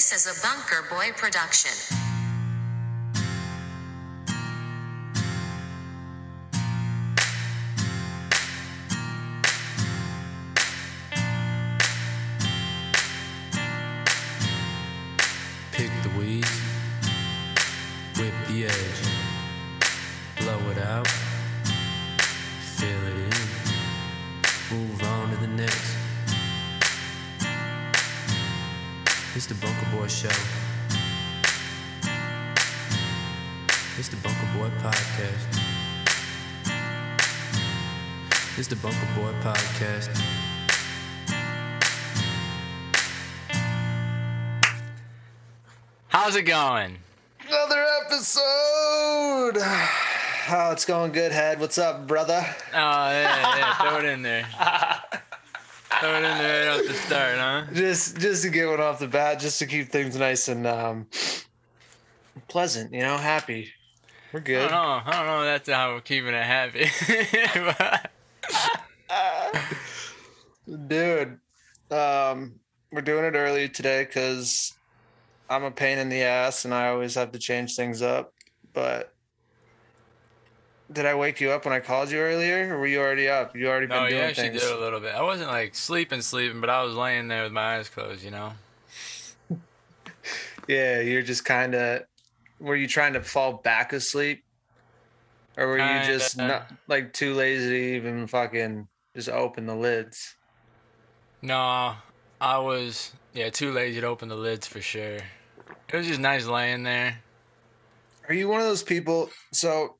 This is a Bunker Boy production. How's it going? Another episode. Oh, it's going good, head. What's up, brother? Oh, yeah, yeah, throw it in there. throw it in there right off the start, huh? Just, just to get one off the bat, just to keep things nice and um, pleasant. You know, happy. We're I good. don't know. I don't know. if That's how we're keeping it happy. Dude, um, we're doing it early today because I'm a pain in the ass and I always have to change things up. But did I wake you up when I called you earlier, or were you already up? You already been doing actually things. did a little bit. I wasn't like sleeping, sleeping, but I was laying there with my eyes closed. You know. Yeah, you're just kind of. Were you trying to fall back asleep, or were you just not like too lazy to even fucking just open the lids? No, I was yeah too lazy to open the lids for sure. It was just nice laying there. Are you one of those people? So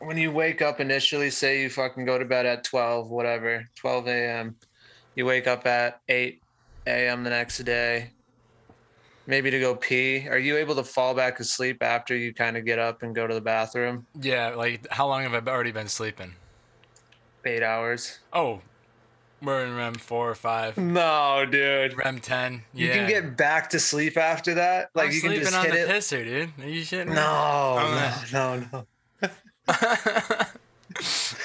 when you wake up initially, say you fucking go to bed at 12, whatever, 12 a.m., you wake up at 8 a.m. the next day, maybe to go pee. Are you able to fall back asleep after you kind of get up and go to the bathroom? Yeah, like how long have I already been sleeping? Eight hours. Oh, we're in REM four or five. No, dude. REM ten. You can get back to sleep after that. Like I'm you can sleeping just on hit the it. pisser, dude. Are you shitting? No, Oh, no, no, no.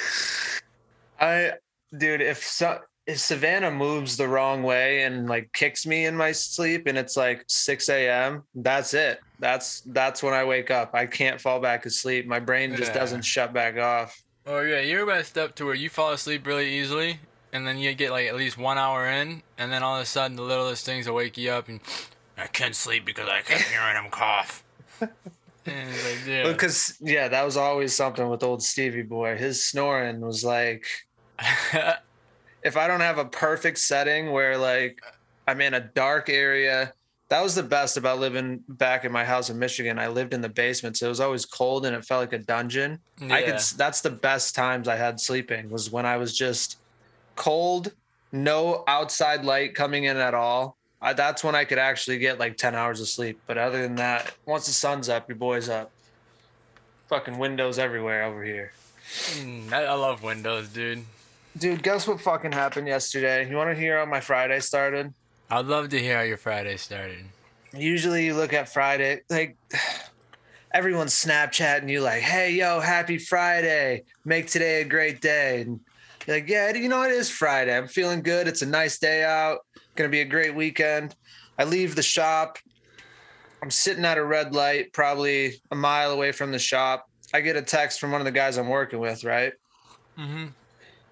I, dude, if so, if Savannah moves the wrong way and like kicks me in my sleep and it's like 6 a.m., that's it. That's that's when I wake up. I can't fall back asleep. My brain just Yeah. doesn't shut back off. Oh yeah, you're messed up to where you fall asleep really easily, and then you get like at least one hour in, and then all of a sudden the littlest things will wake you up, and I can't sleep because I kept hearing him cough. and it's like, dude. Because yeah, that was always something with old Stevie boy. His snoring was like if I don't have a perfect setting where like I'm in a dark area, that was the best about living back in my house in Michigan. I lived in the basement, so it was always cold and it felt like a dungeon. I could. That's the best times I had sleeping was when I was just cold, no outside light coming in at all. I, that's when I could actually get like 10 hours of sleep. But other than that, once the sun's up, your boy's up. Fucking windows everywhere over here. Mm, I, I love Windows, dude. Dude, guess what fucking happened yesterday? You want to hear how my Friday started? I'd love to hear how your Friday started. usually you look at Friday, like everyone's Snapchatting you, like, hey, yo, happy Friday. Make today a great day. And like, yeah, you know, it is Friday. I'm feeling good. It's a nice day out. Gonna be a great weekend. I leave the shop. I'm sitting at a red light, probably a mile away from the shop. I get a text from one of the guys I'm working with, right? Mm-hmm.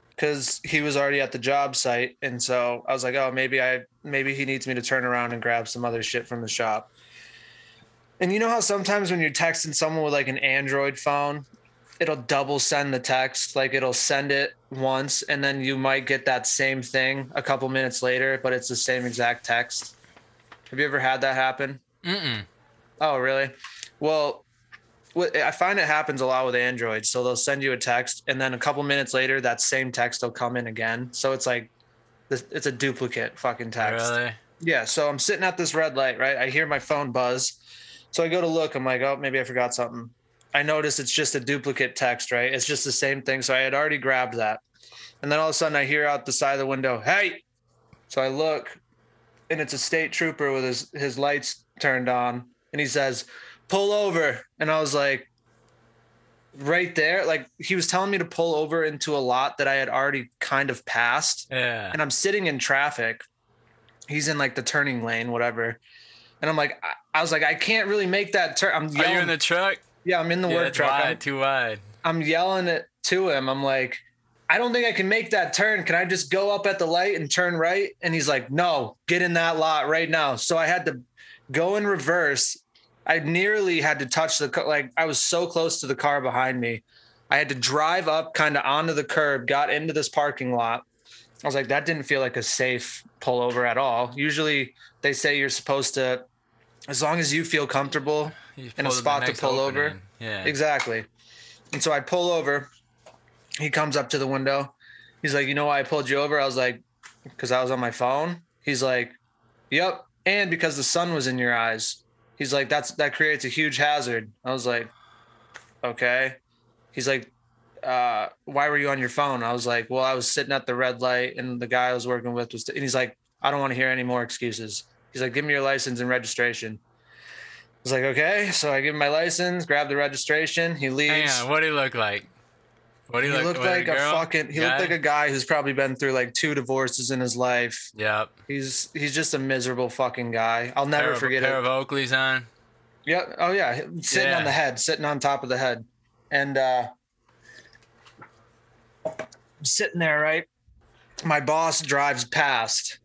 because he was already at the job site and so i was like oh maybe i maybe he needs me to turn around and grab some other shit from the shop and you know how sometimes when you're texting someone with like an android phone it'll double send the text like it'll send it once and then you might get that same thing a couple minutes later but it's the same exact text have you ever had that happen Mm-mm. Oh, really? Well, I find it happens a lot with Android. So they'll send you a text, and then a couple minutes later, that same text will come in again. So it's like, it's a duplicate fucking text. Really? Yeah. So I'm sitting at this red light, right? I hear my phone buzz. So I go to look. I'm like, oh, maybe I forgot something. I notice it's just a duplicate text, right? It's just the same thing. So I had already grabbed that. And then all of a sudden I hear out the side of the window, hey. So I look and it's a state trooper with his, his lights turned on. And he says, pull over. And I was like, right there. Like he was telling me to pull over into a lot that I had already kind of passed Yeah. and I'm sitting in traffic. He's in like the turning lane, whatever. And I'm like, I, I was like, I can't really make that turn. I'm Are you in the truck? Yeah, I'm in the Yeah, work truck. I'm- too wide. I'm yelling it to him. I'm like, I don't think I can make that turn. Can I just go up at the light and turn right? And he's like, No, get in that lot right now. So I had to go in reverse. I nearly had to touch the car. Like I was so close to the car behind me. I had to drive up kind of onto the curb, got into this parking lot. I was like, that didn't feel like a safe pullover at all. Usually they say you're supposed to, as long as you feel comfortable, In a spot to pull over. Yeah. Exactly. And so I pull over. He comes up to the window. He's like, You know why I pulled you over? I was like, Because I was on my phone. He's like, Yep. And because the sun was in your eyes. He's like, That's that creates a huge hazard. I was like, Okay. He's like, uh, why were you on your phone? I was like, well, I was sitting at the red light and the guy I was working with was, and he's like, I don't want to hear any more excuses. He's like, give me your license and registration. I was like, okay. So I give him my license, grab the registration. He leaves. what do he look like? What do He look looked like a girl? fucking. He Guy? looked like a guy who's probably been through like two divorces in his life. Yep. He's he's just a miserable fucking guy. I'll never pair of, forget pair it. of Oakleys on. Yeah. Oh yeah. Sitting Yeah. on the head, sitting on top of the head. And uh sitting there, right? My boss drives past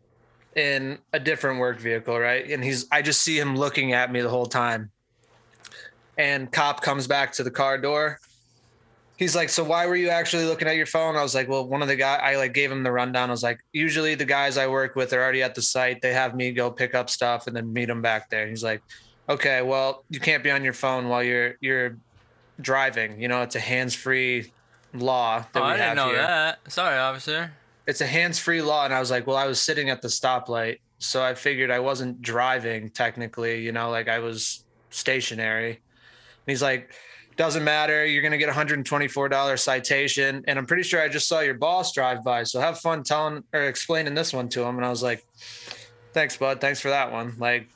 in a different work vehicle, right? And he's I just see him looking at me the whole time. And cop comes back to the car door. He's like, "So why were you actually looking at your phone?" I was like, "Well, one of the guy I like gave him the rundown. I was like, usually the guys I work with are already at the site. They have me go pick up stuff and then meet them back there." He's like, okay, well, you can't be on your phone while you're you're driving. You know, it's a hands-free law that Oh, we I didn't know here. that. Sorry, officer. It's a hands-free law, and I was like, well, I was sitting at the stoplight, so I figured I wasn't driving technically. You know, like I was stationary. And he's like, doesn't matter. You're gonna get a $124 citation, and I'm pretty sure I just saw your boss drive by. So have fun telling or explaining this one to him. And I was like, thanks, bud. Thanks for that one. Like,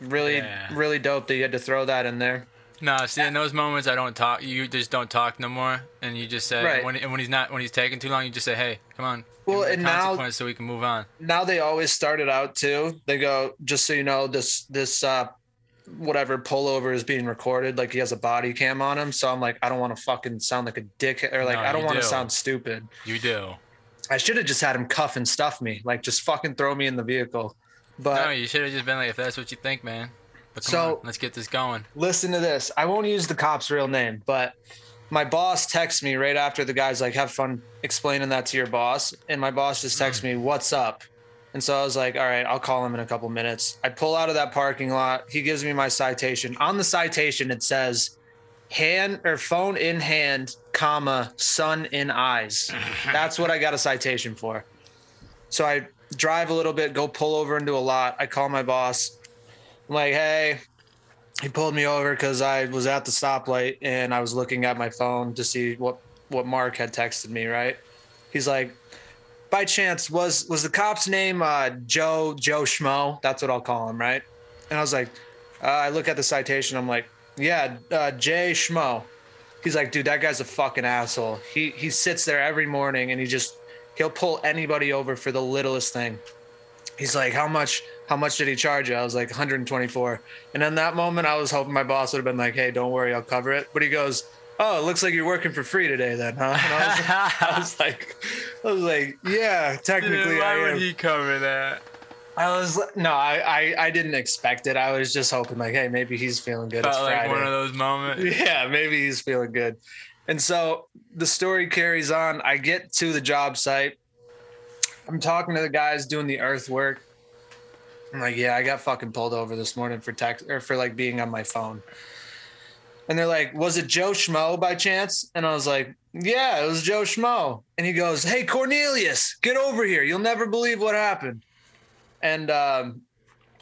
really, Yeah. really dope that you had to throw that in there. No, see, in those moments, I don't talk. You just don't talk no more, and you just say Right. when and when he's not when he's taking too long, you just say, "Hey, come on." Well, give me the and now- so we can move on. now they always start it out too. They go, just so you know, this this uh whatever pullover is being recorded, like he has a body cam on him. So I'm like, I don't want to fucking sound like a dick or like No, I don't want to do. sound stupid. You do. I should have just had him cuff and stuff me, like just fucking throw me in the vehicle. But no, you should have just been like, "If that's what you think, man." But So- on, let's get this going. listen to this. I won't use the cop's real name, but my boss texts me right after the guy's like, have fun explaining that to your boss. And my boss just texts me, what's up? And so I was like, all right, I'll call him in a couple minutes. I pull out of that parking lot. He gives me my citation. On the citation, it says hand or phone in hand, comma, sun in eyes. That's what I got a citation for. So I drive a little bit, go pull over into a lot. I call my boss. I'm like, hey, he pulled me over because I was at the stoplight and I was looking at my phone to see what what Mark had texted me. Right? He's like, by chance was was the cop's name uh, Joe Joe Schmo? That's what I'll call him, right? And I was like, uh, I look at the citation. I'm like, yeah, uh, Jay Schmo. He's like, dude, that guy's a fucking asshole. He he sits there every morning and he just he'll pull anybody over for the littlest thing. He's like, how much? How much did he charge you? I was like, 124. And in that moment, I was hoping my boss would have been like, hey, don't worry, I'll cover it. But he goes, oh, it looks like you're working for free today, then, huh? And I was, I was like, I was like, yeah, technically, Dude, I why am. would he cover that? I was no, I, I I didn't expect it. I was just hoping like, hey, maybe he's feeling good. it's Felt like Friday. one of those moments. Yeah, maybe he's feeling good. And so the story carries on. I get to the job site. I'm talking to the guys doing the earthwork. I'm like, yeah, I got fucking pulled over this morning for text or for like being on my phone. And they're like, was it Joe Schmo by chance? And I was like, yeah, it was Joe Schmo. And he goes, hey, Cornelius, get over here. You'll never believe what happened. And um,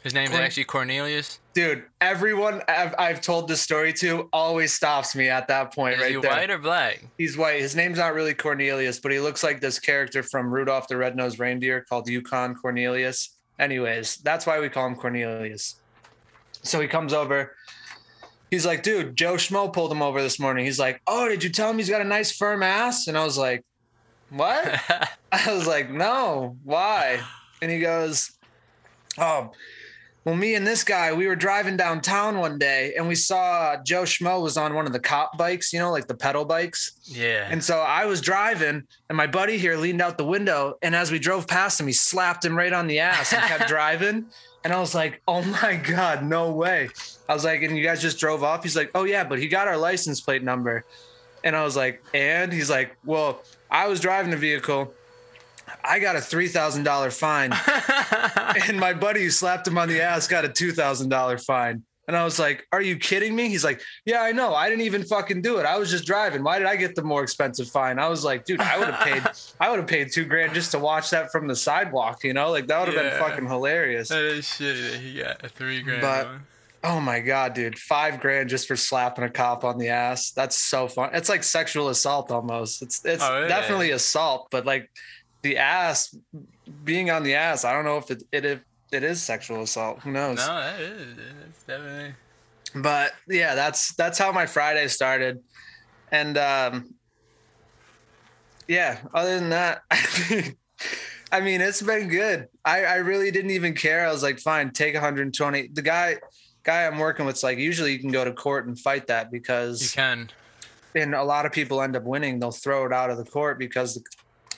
His name Corn- actually Cornelius. dude, everyone I've, I've told this story to always stops me at that point Is right he there. white or black? He's white. His name's not really Cornelius, but he looks like this character from Rudolph the Red-Nosed Reindeer called Yukon Cornelius. Anyways, that's why we call him Cornelius. So he comes over. He's like, dude, Joe Schmo pulled him over this morning. He's like, oh, did you tell him he's got a nice firm ass? And I was like, what? I was like, no, why? And he goes, oh, Well, me and this guy, we were driving downtown one day and we saw Joe Schmo was on one of the cop bikes, you know, like the pedal bikes. Yeah. And so I was driving and my buddy here leaned out the window. And as we drove past him, he slapped him right on the ass and kept driving. And I was like, oh my God, no way. I was like, and you guys just drove off? He's like, oh yeah, but he got our license plate number. And I was like, and he's like, well, I was driving the vehicle. I got a $3,000 fine. and my buddy who slapped him on the ass got a $2,000 fine. And I was like, Are you kidding me? He's like, Yeah, I know. I didn't even fucking do it. I was just driving. Why did I get the more expensive fine? I was like, Dude, I would have paid, I would have paid two grand just to watch that from the sidewalk, you know? Like, that would have Yeah. been fucking hilarious. that is that he got a three grand. But- one. Oh my God, dude. Five grand just for slapping a cop on the ass. That's so fun. It's like sexual assault almost. It's, it's Oh, yeah. definitely assault, but like the ass, being on the ass, I don't know if it, it, it, it is sexual assault. Who knows? No, that is. It's definitely. but yeah that's that's how my friday started and um yeah other than that i mean it's been good i i really didn't even care i was like fine take 120 the guy guy i'm working with's like usually you can go to court and fight that because You can. and a lot of people end up winning they'll throw it out of the court because the,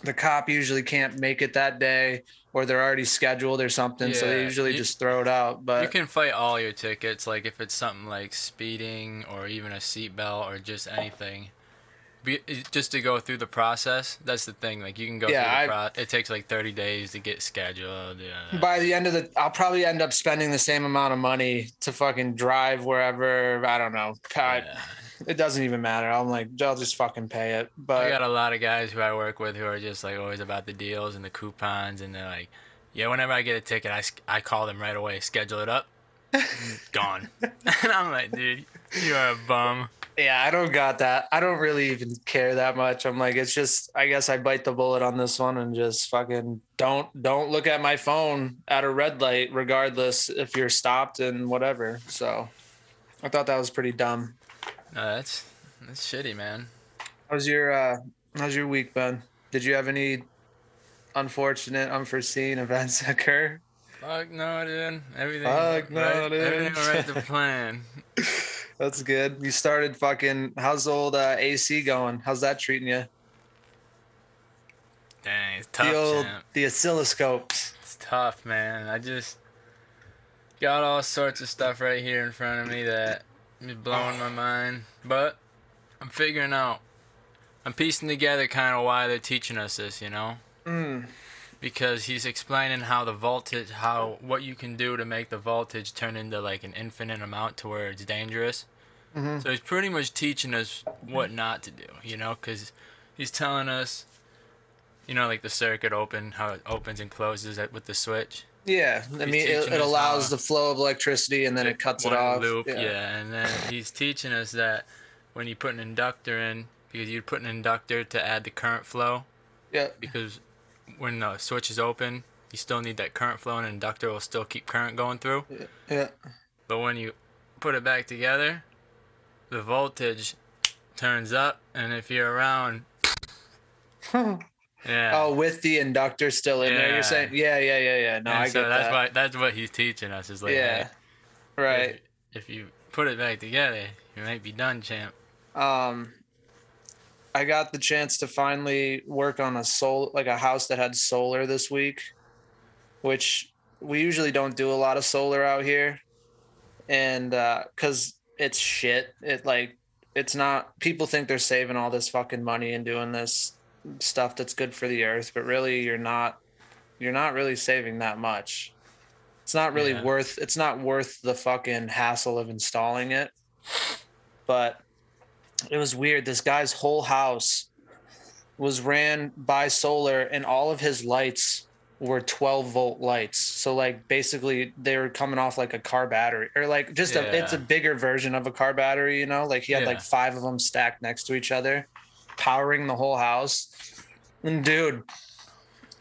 the cop usually can't make it that day or they're already scheduled or something so they usually you- just throw it out but You can fight all your tickets, like if it's something like speeding or even a seatbelt or just anything. Be, just to go through the process. That's the thing. Like you can go Yeah, through I- the pro- It takes like 30 days to get scheduled. Yeah. by the end of the i'll probably end up spending the same amount of money to fucking drive wherever i don't know I- Yeah. It doesn't even matter. I'm like i'll just fucking pay it. But I got a lot of guys who I work with who are just like always about the deals and the coupons, and they're like, "Yeah, whenever I get a ticket, I, I call them right away, schedule it up, gone." and I'm like, "Dude, you are a bum." yeah i don't got that. I don't really even care that much. I'm like it's just i guess i bite the bullet on this one and just fucking don't don't look at my phone at a red light regardless if you're stopped and whatever. So i thought that was pretty dumb No, that's that's shitty, man. how's your uh how's your week been did you have any unfortunate unforeseen events occur Fuck no, dude. Everything. Fuck no, right, dude. Everything right to plan. That's good. You started fucking. How's the old uh, AC going? How's that treating you? Dang, it's tough, the old champ. the oscilloscopes. It's tough, man. I just got all sorts of stuff right here in front of me that is blowing my mind. But I'm figuring out. I'm piecing together kind of why they're teaching us this, you know? Mm. Because he's explaining how the voltage, how what you can do to make the voltage turn into like an infinite amount to where it's dangerous. Mhm. So he's pretty much teaching us what not to do, you know? Because he's telling us, you know, like the circuit open, how it opens and closes it with the switch. Yeah, I mean, it, it allows how- the flow of electricity and then it cuts it off. Loop, yeah. and then he's teaching us that when you put an inductor in, because you put an inductor to add the current flow, yeah, because when the switch is open, you still need that current flow, and an inductor will still keep current going through. yeah. But when you put it back together, the voltage turns up, and if you're around, yeah. Oh, with the inductor still in there, you're saying? Yeah, yeah, yeah, yeah. No, And I so get that's that. why that's what he's teaching us is like, yeah, hey, right. If, if you put it back together, you might be done, champ. um I got the chance to finally work on a sol like a house that had solar this week, which we usually don't do a lot of solar out here. And uh cuz it's shit. It like it's not people think they're saving all this fucking money and doing this stuff that's good for the earth, but really you're not you're not really saving that much. It's not really Yeah. worth it's not worth the fucking hassle of installing it. But it was weird. This guy's whole house was ran by solar, and all of his lights were 12 volt lights. So like basically they were coming off like a car battery, or like just a it's a bigger version of a car battery. You know, like he had like five of them stacked next to each other, powering the whole house. And dude.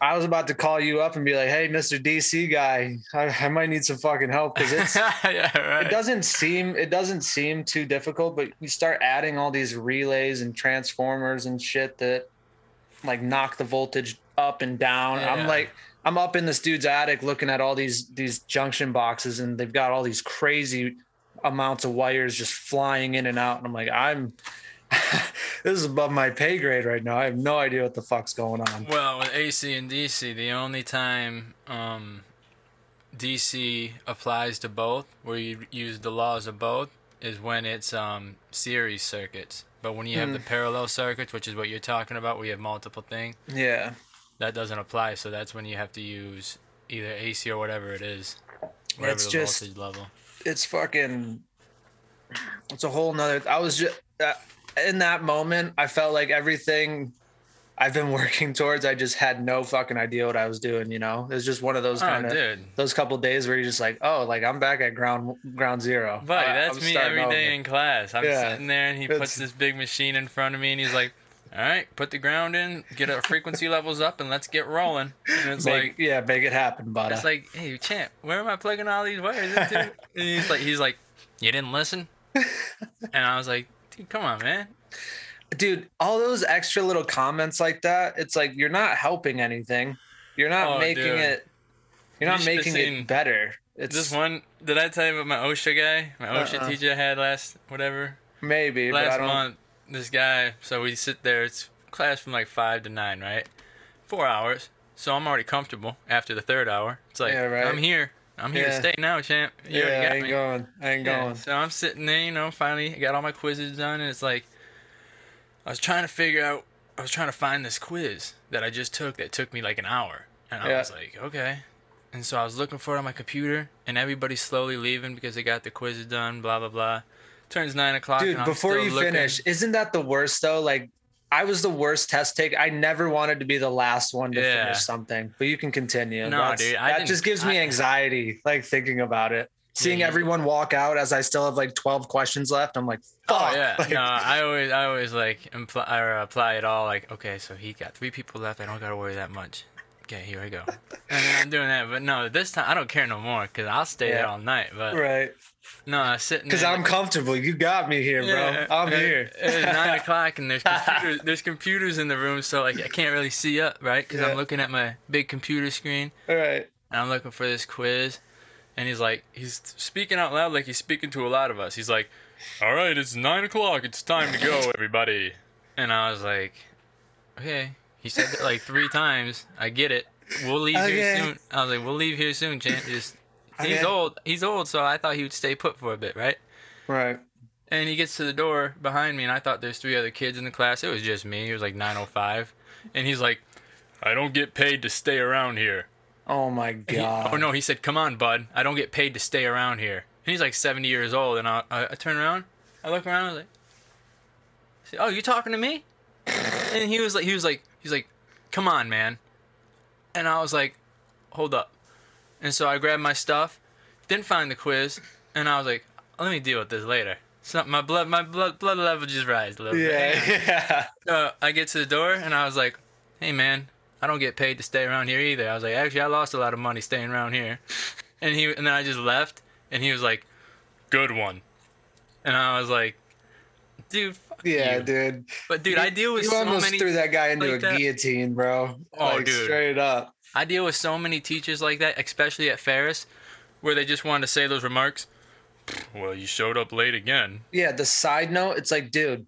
I was about to call you up and be like, "Hey, Mr. DC guy, I, I might need some fucking help because it's yeah, right. it doesn't seem it doesn't seem too difficult but you start adding all these relays and transformers and shit that like knock the voltage up and down Yeah. i'm like I'm up in this dude's attic looking at all these these junction boxes, and they've got all these crazy amounts of wires just flying in and out. And I'm like, I'm this is above my pay grade right now. I have no idea what the fuck's going on. Well, with AC and DC, the only time um, DC applies to both, where you use the laws of both, is when it's um, series circuits. But when you have the parallel circuits, which is what you're talking about, where you have multiple things, Yeah. that doesn't apply. So that's when you have to use either AC or whatever it is, whatever It's the just- voltage level. It's fucking it's a whole nother I was just uh, in that moment, I felt like everything I've been working towards, I just had no fucking idea what I was doing, you know? It was just one of those Oh, kind of dude. those couple days where you're just like, oh, like I'm back at ground ground zero. Buddy, I- that's I'm me every day over. in class. I'm Yeah. sitting there and he It's- puts this big machine in front of me and he's like, All right, put the ground in, get our frequency levels up, and let's get rolling. And it's Make, like, yeah, make it happen, bud. it's like, hey, champ, where am I plugging all these wires into? and he's like, he's like, you didn't listen? And I was like, come on, man. dude, all those extra little comments like that, it's like you're not helping anything. You're not Oh, making dude. it. You're not should've making it better. It's This one, did I tell you about my OSHA guy? My OSHA Uh-uh. teacher I had last, whatever, maybe, but I last don't. month. This guy, so we sit there. It's class from like five to nine, right? Four hours. So I'm already comfortable after the third hour. It's like Yeah, right. I'm here. I'm here to stay now, champ. You Yeah, I ain't me. going. I ain't Yeah, going. So I'm sitting there, you know, finally got all my quizzes done, and it's like I was trying to figure out. I was trying to find this quiz that I just took that took me like an hour, and I Yeah. was like, okay. And so I was looking for it on my computer, and everybody's slowly leaving because they got the quizzes done. Blah blah blah. Turns nine o'clock. Dude, and I'm before you looking. finish, isn't that the worst though? Like, I was the worst test take. I never wanted to be the last one to Yeah. finish something, but you can continue. No, That's- dude, I that just gives me anxiety, like thinking about it. Seeing Yeah. everyone walk out as I still have like 12 questions left, I'm like, oh, fuck. Oh yeah, Like, no, I always, I always like imply or apply it all. Like, okay, so he got three people left. I don't gotta worry that much. Okay, here I go. And I'm doing that, but no, this time I don't care no more because I'll stay there all night. But right. No, I'm sitting Because. I'm comfortable. You got me here, Yeah, bro. I'm it- here. It's nine o'clock and there's computers. There's computers in the room, so like I can't really see up, right? Because Yeah. I'm looking at my big computer screen All right. and I'm looking for this quiz, and he's like, he's speaking out loud like he's speaking to a lot of us. He's like, "All right, it's nine o'clock. It's time to go, everybody." And I was like, "Okay." He said that like three times. I get it. We'll leave Okay. here soon. I was like, "We'll leave here soon, champ." Just he's old. He's old, so I thought he would stay put for a bit, right? Right. And he gets to the door behind me, and I thought there's three other kids in the class. It was just me. It was like 9:05, and he's like, "I don't get paid to stay around here." Oh my He- god. oh no, he said, "Come on, bud. I don't get paid to stay around here." And he's like 70 years old, and I, I, I turn around, I look around, I was like, "Oh, you talking to me?" And he was like, he was like, he's like, "Come on, man." And I was like, "Hold up." And so I grabbed my stuff, didn't find the quiz, and I was like, "Let me deal with this later." So my blood, my blood, blood level just rise a little bit. Yeah. Yeah. Uh, I get to the door and I was like, "Hey man, I don't get paid to stay around here either." I was like, "Actually, I lost a lot of money staying around here," and he and then I just left, and he was like, "Good one," and I was like, "Dude, fuck Yeah, you." dude. But dude, I deal with you so almost many. threw that guy into like a that. guillotine, bro. Oh, like, dude. Straight up. I deal with so many teachers like that, especially at Ferris, where they just wanted to say those remarks. Well, you showed up late again. Yeah, the side note, it's like, dude,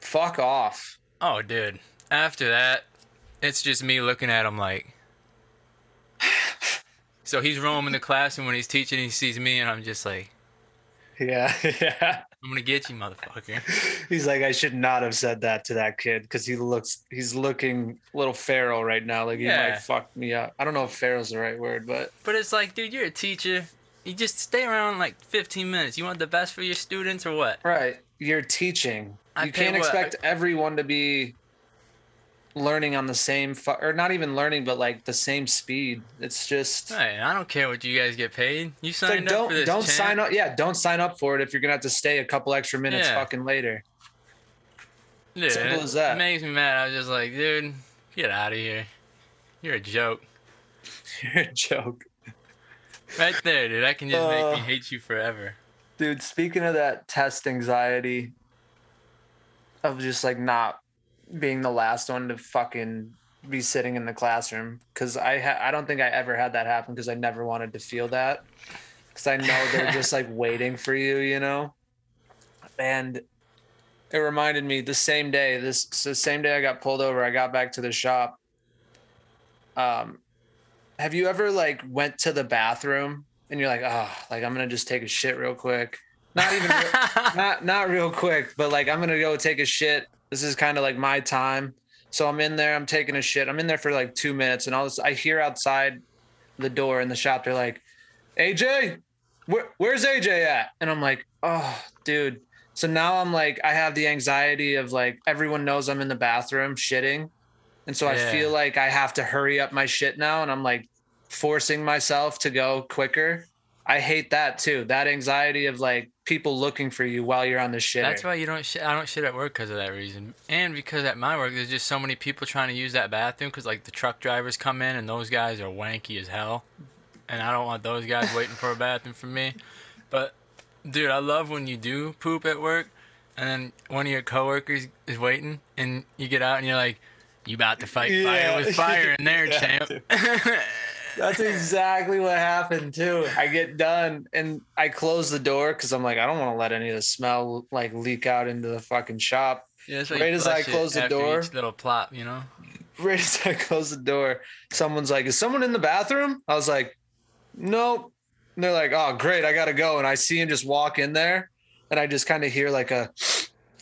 fuck off. Oh, dude. After that, it's just me looking at him like. So he's roaming the class, and when he's teaching, he sees me, and I'm just like, Yeah, yeah. I'm gonna get you, motherfucker. He's like, I should not have said that to that kid because he looks, he's looking a little feral right now. Like he Yeah. might fuck me up. I don't know if feral's the right word, but But it's like, dude, you're a teacher. You just stay around like 15 minutes. You want the best for your students or what? right, you're teaching. I you can't what- expect everyone to be learning on the same, fu- or not even learning, but like the same speed. It's just. Hey, I don't care what you guys get paid. You It's like signed up don't for this. don't champ. sign up. Yeah, don't sign up for it if you're gonna have to stay a couple extra minutes Yeah. fucking later. Yeah, Simple it, as that. It makes me mad. I was just like, dude, get out of here. You're a joke. You're a joke. Right there, dude. i can just make me Uh. hate you forever. Dude, speaking of that test anxiety of just like not being the last one to fucking be sitting in the classroom because I ha- I don't think I ever had that happen because I never wanted to feel that because I know they're just like waiting for you, you know. And it reminded me the same day this the same day I got pulled over, I got back to the shop. Um, have you ever like went to the bathroom and you're like, oh, like I'm gonna just take a shit real quick. Not even real, not not real quick, but like I'm gonna go take a shit. This is kind of like my time. So I'm in there, I'm taking a shit. I'm in there for like two minutes, and all this I hear outside the door in the shop, they're like, AJ, where, where's AJ at? And I'm like, oh, dude. So now I'm like, I have the anxiety of like everyone knows I'm in the bathroom shitting. And so I feel like I have to hurry up my shit now. And I'm like forcing myself to go quicker. I hate that too. That anxiety of like people looking for you while you're on the shit. That's why you don't. Shit, I don't shit at work because of that reason, and because at my work there's just so many people trying to use that bathroom because like the truck drivers come in and those guys are wanky as hell, and I don't want those guys waiting for a bathroom for me. But dude, I love when you do poop at work, and then one of your coworkers is waiting, and you get out and you're like, "You about to fight Yeah. fire with fire in there, Yeah, champ." That's exactly what happened too. I get done and I close the door because I'm like, I don't want to let any of the smell like leak out into the fucking shop. Yeah, Right as I close the door- little plop, you know. Right as I close the door, someone's like, Is someone in the bathroom? I was like, Nope. And they're like, Oh, great, I gotta go. And I see him just walk in there and I just kind of hear like a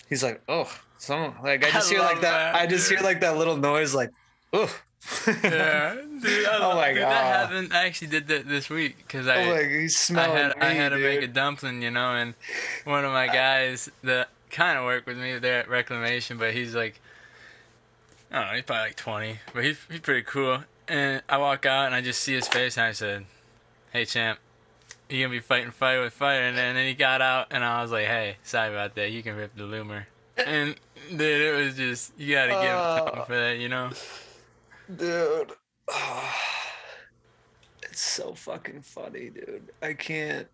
he's like, Oh, someone like I I just hear like that. that, I just hear like that little noise like, oh. Yeah, dude. I Oh my dude, God. That happened. I actually did that this week because I. Like, I had I me, had to make a dumpling, you know, and one of my guys that kind of worked with me there at Reclamation, but he's like, I don't know, he's probably like 20, but he's he's pretty cool. And I walk out and I just see his face and I said, "Hey champ, you gonna be fighting fire with fire?" And then, and then he got out and I was like, "Hey, sorry about that. You can rip the loomer." And dude, it was just you gotta give him Uh, for that, you know. Dude. It's so fucking funny, dude. I can't.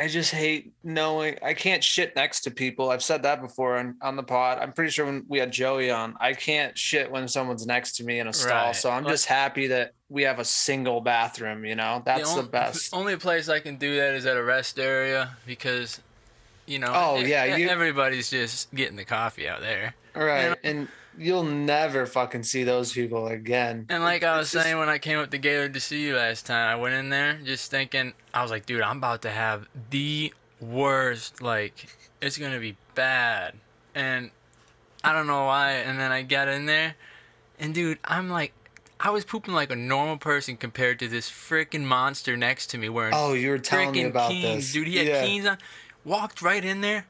I just hate knowing I can't shit next to people. I've said that before on, on the pod. I'm pretty sure when we had Joey on, I can't shit when someone's next to me in a stall. Right. So I'm just happy that we have a single bathroom, you know? That's the, on- best. Only place I can do that is at a rest area because, you know. Oh, yeah, e- you- everybody's just getting the coffee out there. Right. know- And you'll never fucking see those people again. And like I was just- saying when I came up to Gaylord to see you last time, I went in there just thinking, I was like, dude, I'm about to have the worst. Like, it's gonna be bad. And I don't know why. And then I got in there, and dude, I'm like. I was pooping like a normal person compared to this freaking monster next to me wearing Oh, you were telling me about keens, this. dude. He had Yeah. keens on. Walked right in there.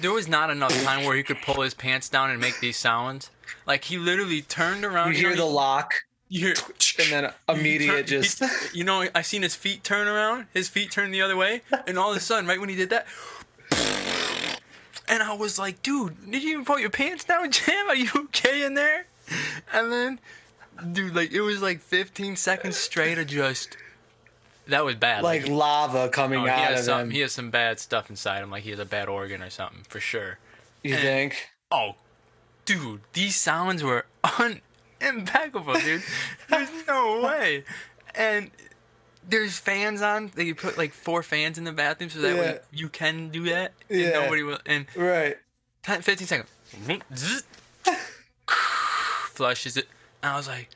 There was not enough time where he could pull his pants down and make these sounds. Like he literally turned around. You hear know, the he- lock you hear, and then immediate turn- he- just. you know, I seen his feet turn around. His feet turned the other way, and all of a sudden, right when he did that, and I was like, "Dude, did you even pull your pants down, Jam? Are you okay in there?" And then, dude, like it was like 15 seconds straight of just. That was bad. like lava coming oh, he out of some, him. He has some bad stuff inside him. Like he has a bad organ or something for sure. you and- think? Oh, dude, these sounds were un- impeccable, dude. There's no way. And there's fans on. They put like four fans in the bathroom so that way you can do that. And Yeah. nobody will. And Right. 10, 15 seconds. Flushes it. And I was like,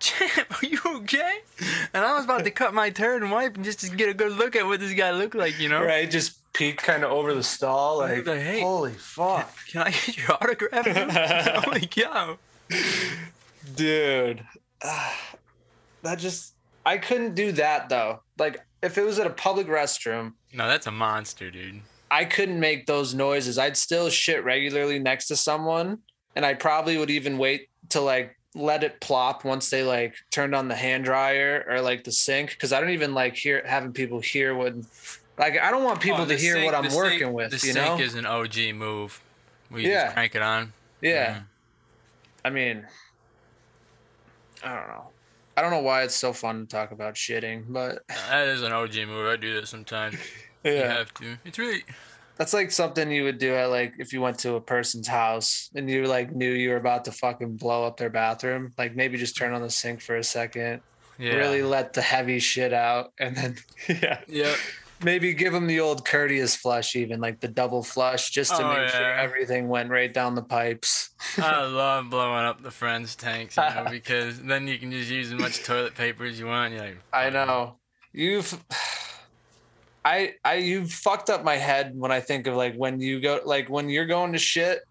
Champ, are you okay? And I was about to cut my turd and wipe and just to get a good look at what this guy looked like, you know? Right. Just peek kind of over the stall. Like, like, hey. holy fuck. Can I get your autograph? like, yo. Dude. That just. I couldn't do that though. Like, if it was at a public restroom, No, that's a monster, dude. I couldn't make those noises. I'd still shit regularly next to someone, and I probably would even wait to like let it plop once they like turned on the hand dryer or like the sink because I don't even like hear having people hear what like I don't want people Oh, to hear what I'm working with. The you sink know? is an OG move. We Yeah. just crank it on. yeah. Mhm. I mean, I don't know. I don't know why it's so fun to talk about shitting, but That is an OG move. I do that sometimes. You yeah, have to. It's really. That's like something you would do at like if you went to a person's house and you like knew you were about to fucking blow up their bathroom. Like maybe just turn on the sink for a second, Yeah. really let the heavy shit out, and then yeah, Yep. Maybe give them the old courteous flush, even like the double flush, just to Oh, make sure everything went right down the pipes. I love blowing up the friends' tanks, you know, because then you can just use as much toilet paper as you want. Like, I know you've. I I you fucked up my head when I think of like when you go like when you're going to shit.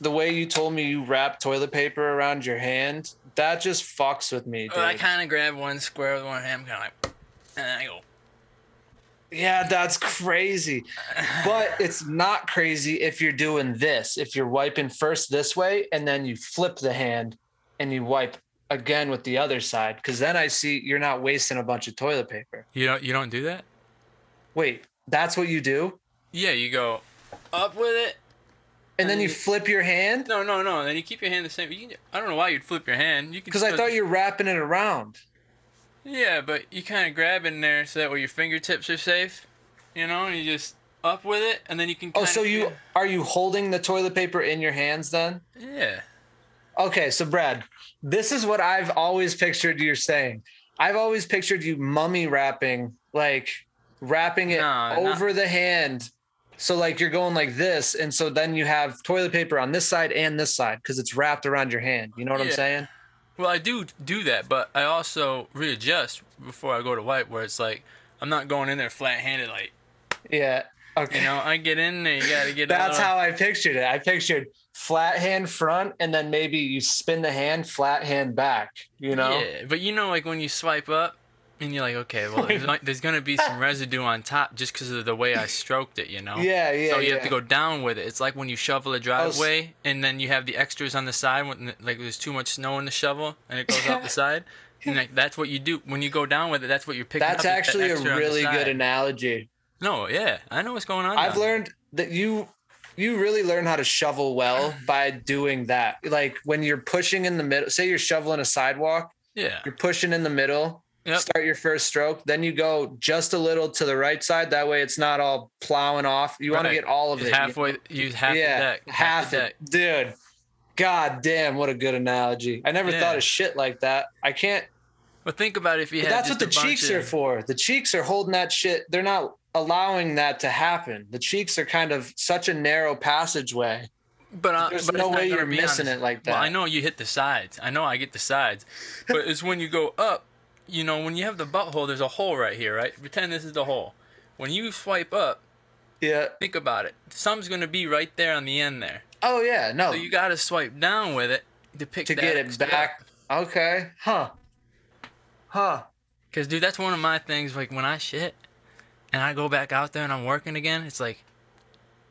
The way you told me you wrap toilet paper around your hand, that just fucks with me, dude. Well, I kind of grab one square with one hand, kind of like, and then I go. Yeah, that's crazy. But it's not crazy if you're doing this. If you're wiping first this way and then you flip the hand and you wipe again with the other side, because then I see you're not wasting a bunch of toilet paper. You don't. You don't do that. Wait, that's what you do? Yeah, you go up with it. And then you And- flip your hand? No, no, no. Then you keep your hand the same. You I don't know why you'd flip your hand. You can. Because I thought you were wrapping it around. Yeah, but you kind of grab in there so that way your fingertips are safe. You know, and you just up with it, and then you can. Oh, so you feel- are you holding the toilet paper in your hands then? Yeah. Okay, so Brad, this is what I've always pictured you're saying. I've always pictured you mummy wrapping, like wrapping it No, not- over the hand. So like you're going like this, and so then you have toilet paper on this side and this side because it's wrapped around your hand. You know what I'm saying? Well, I do do that, but I also readjust before I go to wipe, where it's like I'm not going in there flat-handed, like Yeah. Okay. you know. I get in there, you gotta get. That's how I pictured it. I pictured flat hand front, and then maybe you spin the hand flat hand back. You know? Yeah, but you know, like when you swipe up, and you're like, okay, well, there's, like, there's gonna be some residue on top just because of the way I stroked it, you know. Yeah, yeah. So you yeah. have to go down with it. It's like when you shovel a oh, driveway and then you have the extras on the side when like there's too much snow in the shovel and it goes off the side. And like that's what you do when you go down with it. That's what you're picking That's up. is that actually a on the really good analogy. No, yeah, I know what's going on. I've now. learned that you you really learn how to shovel well by doing that. Like when you're pushing in the middle, say you're shoveling a sidewalk, Yeah. you're pushing in the middle, Yep. start your first stroke, then you go just a little to the right side. That way it's not all plowing off. You want to get all of it. halfway. Use half yeah, the deck. half the it. Dude, god damn, what a good analogy. I never Yeah. thought of shit like that. I can't But think about if you had that's what the cheeks of- are for. The cheeks are holding that shit. They're not allowing that to happen. The cheeks are kind of such a narrow passageway. But, uh, There's but no way you're missing the- it like that. Well, I know you hit the sides. I know I get the sides. But it's when you go up, you know, when you have the butthole, there's a hole right here, right? Pretend this is the hole. When you swipe up, Yeah. think about it. Some's going to be right there on the end there. Oh yeah. No. So you got to swipe down with it to pick to get it back. Okay. Huh. Huh. Because, dude, that's one of my things. Like, when I shit and I go back out there and I'm working again, it's like,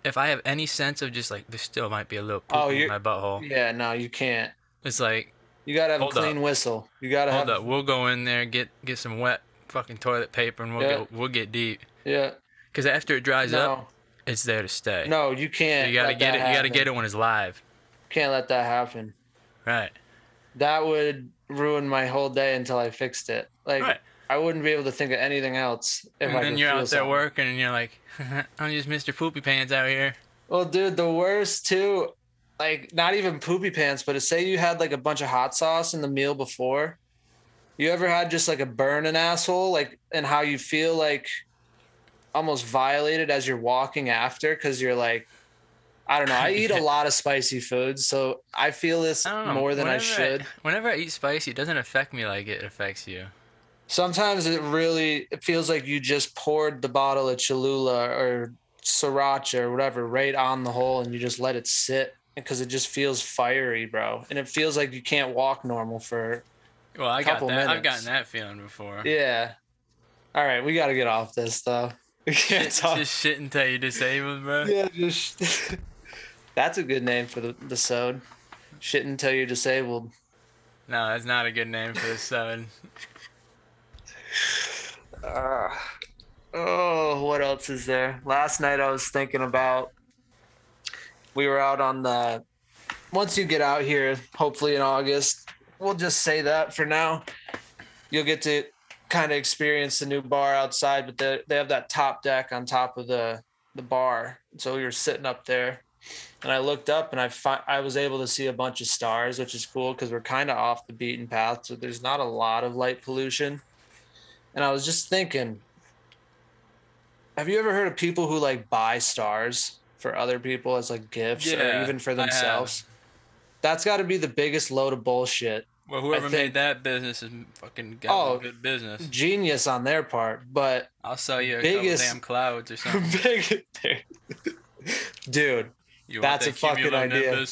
if I have any sense of just like, there still might be a little oh, poop Oh, in my butthole, Yeah. No, you can't. it's like, You gotta have Hold a clean whistle. You gotta have hold have. up, we'll go in there, get get some wet fucking toilet paper, and we'll Yeah. get we'll get deep. Yeah. Because after it dries up, it's there to stay. No, you can't. you gotta get it. that You gotta get it when it's live. Can't let that happen. Right. That would ruin my whole day until I fixed it. Like Right. I wouldn't be able to think of anything else if and I then you're out there something. working, and you're like, I'm just Mr. Poopy Pants out here. Well, dude, the worst too, like not even poopy pants, but say you had like a bunch of hot sauce in the meal before. You ever had just like a burn an asshole, like, and how you feel like almost violated as you're walking after because you're like, I don't know. I eat a lot of spicy foods, so I feel this I more than I Whenever should. whenever I eat spicy, it doesn't affect me like it affects you. Sometimes it really it feels like you just poured the bottle of Cholula or Sriracha or whatever right on the hole and you just let it sit because it just feels fiery, bro. And it feels like you can't walk normal for Well, I got Couple that. I've gotten that feeling before. yeah. All right, we got to get off this though. We can't Shit, talk. just shit until you're disabled, bro. Yeah, just that's a good name for the the sode. Shit until you're disabled. No, that's not a good name for the seven. Uh, oh, what else is there? Last night I was thinking about. We were out on the. Once you get out here, hopefully in August, we'll just say that for now. You'll get to kind of experience the new bar outside, but they they have that top deck on top of the the bar. So we were sitting up there, and I looked up and I fi- I was able to see a bunch of stars, which is cool because we're kind of off the beaten path. So there's not a lot of light pollution. And I was just thinking, have you ever heard of people who like buy stars for other people as like gifts or even for themselves? That's got to be the biggest load of bullshit. Well, whoever think- made that business is fucking got Oh, a good business. Genius on their part, but I'll sell you a biggest- damn clouds or something. big dude. You That's a fucking idea.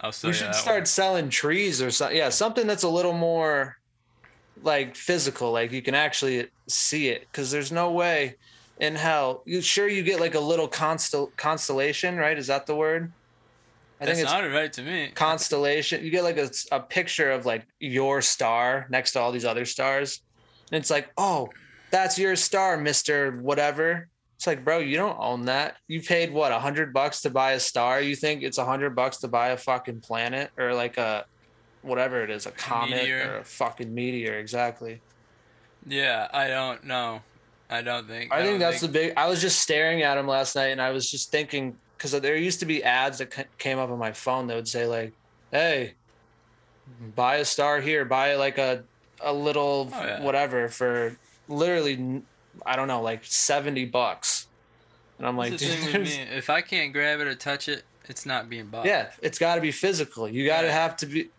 I'll sell we you should start one. selling trees or something. Yeah, something that's a little more like physical, like you can actually see it. Because there's no way in hell. You sure you get like a little constel constellation, right? Is that the word? I That think it's sounded right to me. constellation. You get like a, a picture of like your star next to all these other stars, and it's like, oh, that's your star, Mister Whatever. It's like, bro, you don't own that. You paid what a hundred bucks to buy a star. You think it's a hundred bucks to buy a fucking planet or like a whatever it is, a comet meteor. or a fucking meteor. Exactly. Yeah, I don't know. I don't think. I, think don't that's the big. I was just staring at him last night, and I was just thinking because there used to be ads that ca- came up on my phone that would say like, "Hey, buy a star here, buy like a a little Oh, yeah. whatever for literally, I don't know, like seventy bucks." And I'm like, "Dude, thing with there's- me. If I can't grab it or touch it, it's not being bought. yeah, it's got to be physical. You got to Yeah. have to be,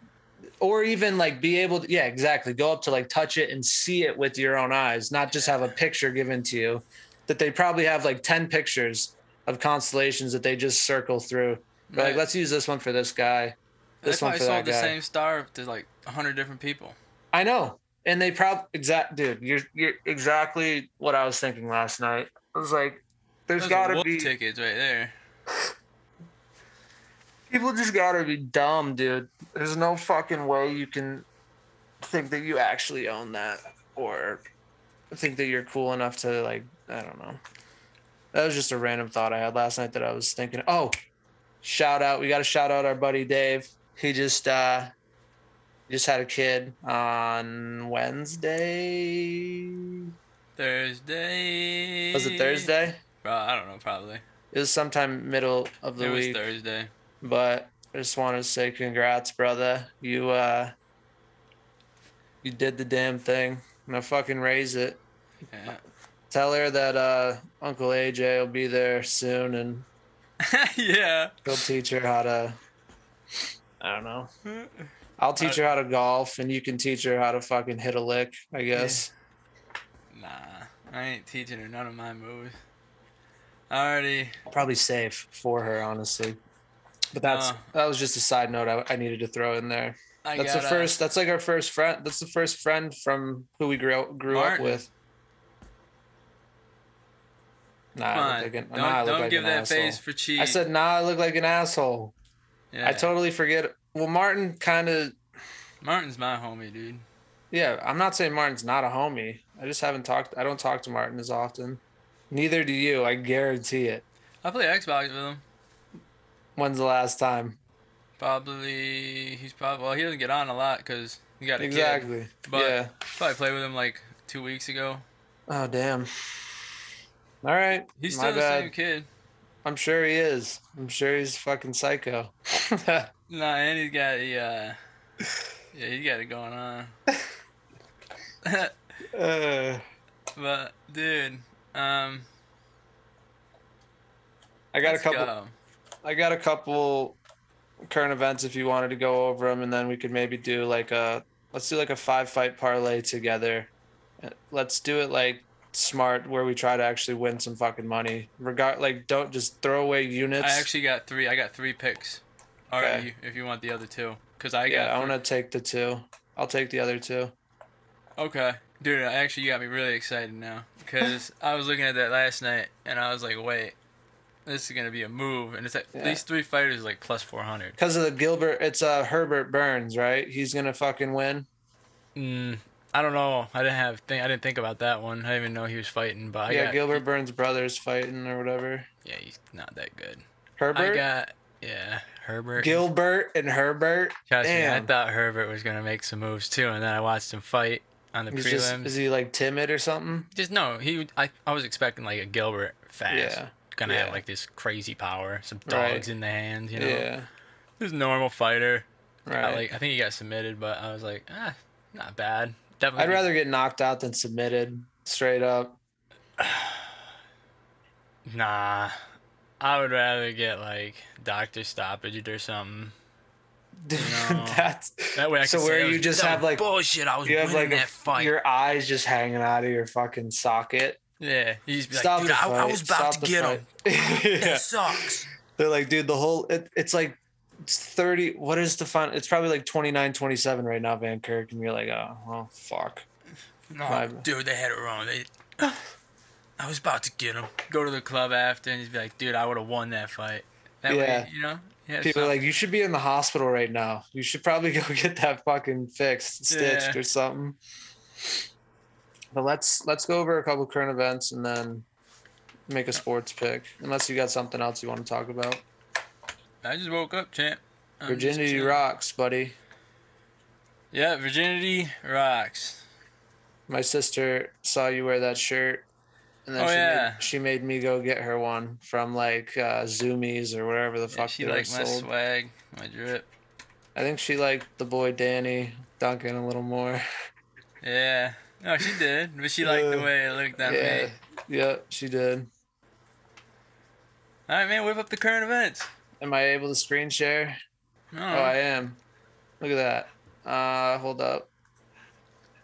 or even like be able to, yeah, exactly. Go up to like touch it and see it with your own eyes, not just have a picture given to you. That they probably have like 10 pictures of constellations that they just circle through. They're like, let's use this one for this guy, They this one probably sold the guy. same star to like hundred different people. I know. And they probably, exact, dude, you're, you're exactly what I was thinking last night. I was like, there's Those gotta be. tickets right there. People just gotta be dumb, dude. There's no fucking way you can think that you actually own that or think that you're cool enough to like I don't know. That was just a random thought I had last night that I was thinking, oh, shout out. We gotta shout out our buddy Dave. He just uh just had a kid on Wednesday. Thursday. Was it Thursday? Bro, I don't know. Probably. It was sometime middle of the it was. Thursday. but I just want to say congrats, brother. You uh you did the damn thing. Gonna fucking raise it. Yeah. Tell her that uh Uncle AJ will be there soon and yeah. he'll teach her how to I don't know. I'll teach her how to golf and you can teach her how to fucking hit a lick, I guess. Nah, I ain't teaching her none of my moves. I already. Probably safe for her, honestly. But that's No. that was just a side note I, I needed to throw in there. I That's the uh, first. That's like our first friend. That's the first friend from who we grew up, grew up with. Nah, I look like an, Don't, nah, don't like give that asshole. face for cheese. I said, nah, I look like an asshole. yeah. I totally forget. Well, Martin kind of. Martin's my homie, dude. Yeah, I'm not saying Martin's not a homie. I just haven't talked. I don't talk to Martin as often. Neither do you. I guarantee it. I play Xbox with him. When's the last time? Probably he's probably well he doesn't get on a lot because he got a kid. Exactly. But yeah. probably played with him like two weeks ago. Oh damn. All right. He's still the bad. same kid. I'm sure he is. I'm sure he's fucking psycho. Nah, and he's got the uh, yeah, he got it going on. uh, but dude, um, I got a couple. go. I got a couple current events if you wanted to go over them, and then we could maybe do like a let's do like a five fight parlay together. Let's do it like smart, where we try to actually win some fucking money. Regard like don't just throw away units. I actually got three. I got three picks already. If you want the other two, because I yeah, got. I want to take the two. I'll take the other two. Okay, dude. Actually, you got me really excited now because I was looking at that last night and I was like, wait, this is gonna be a move, and it's like Yeah. these three fighters like plus four hundred. Because of the Gilbert, it's uh Herbert Burns, right? He's gonna fucking win. Mm, I don't know. I didn't have think. I didn't think about that one. I didn't even know he was fighting. But I yeah, got, Gilbert Burns' brothers fighting or whatever. Yeah, he's not that good. Herbert, I got yeah Herbert. Gilbert, and Herbert. Trust me, I thought Herbert was gonna make some moves too, and then I watched him fight on the He's prelims. Just, is he like timid or something? Just no, he. I I was expecting like a Gilbert fast. Yeah. Gonna Yeah. have like this crazy power, some Right. dogs in the hands, you know. Yeah. A normal fighter. I, Right. like I think he got submitted, but I was like, ah, not bad. Definitely. I'd rather get knocked out than submitted straight up. Nah, I would rather get like doctor stoppage or something. That's That way I So where you "That just have, like- bullshit. I was you have like a, that fight. your eyes just hanging out of your fucking socket. Yeah, be like, Stop dude, the I, I was about Stop to get him. fight." yeah. That sucks. They're like, dude, the whole it, it's like it's 30 what is the fun it's probably like 29 27 right now van kirk and you're like oh well fuck No, My- dude, they had it wrong. They, I was about to get him. Go to the club after and he'd be like, dude, I would have won that fight. That Yeah. way, you know. Yeah, people are like you should be in the hospital right now you should probably go get that fucking fixed stitched Yeah. or something but let's let's go over a couple current events and then make a sports pick unless you got something else you want to talk about I just woke up, champ. I'm virginity rocks buddy Yeah, virginity rocks. my sister saw you wear that shirt and then Oh, she, yeah. made, she made me go get her one from like uh, Zumiez or whatever the Yeah, fuck she liked my sold. swag, my drip. I think she liked the boy Danny Duncan a little more. Yeah. No, she did, but she liked the Uh, way it looked on yeah, me. yeah, she did. All right, man, whip up the current events. Am I able to screen share? No, Oh, I am. Look at that. Uh, hold up.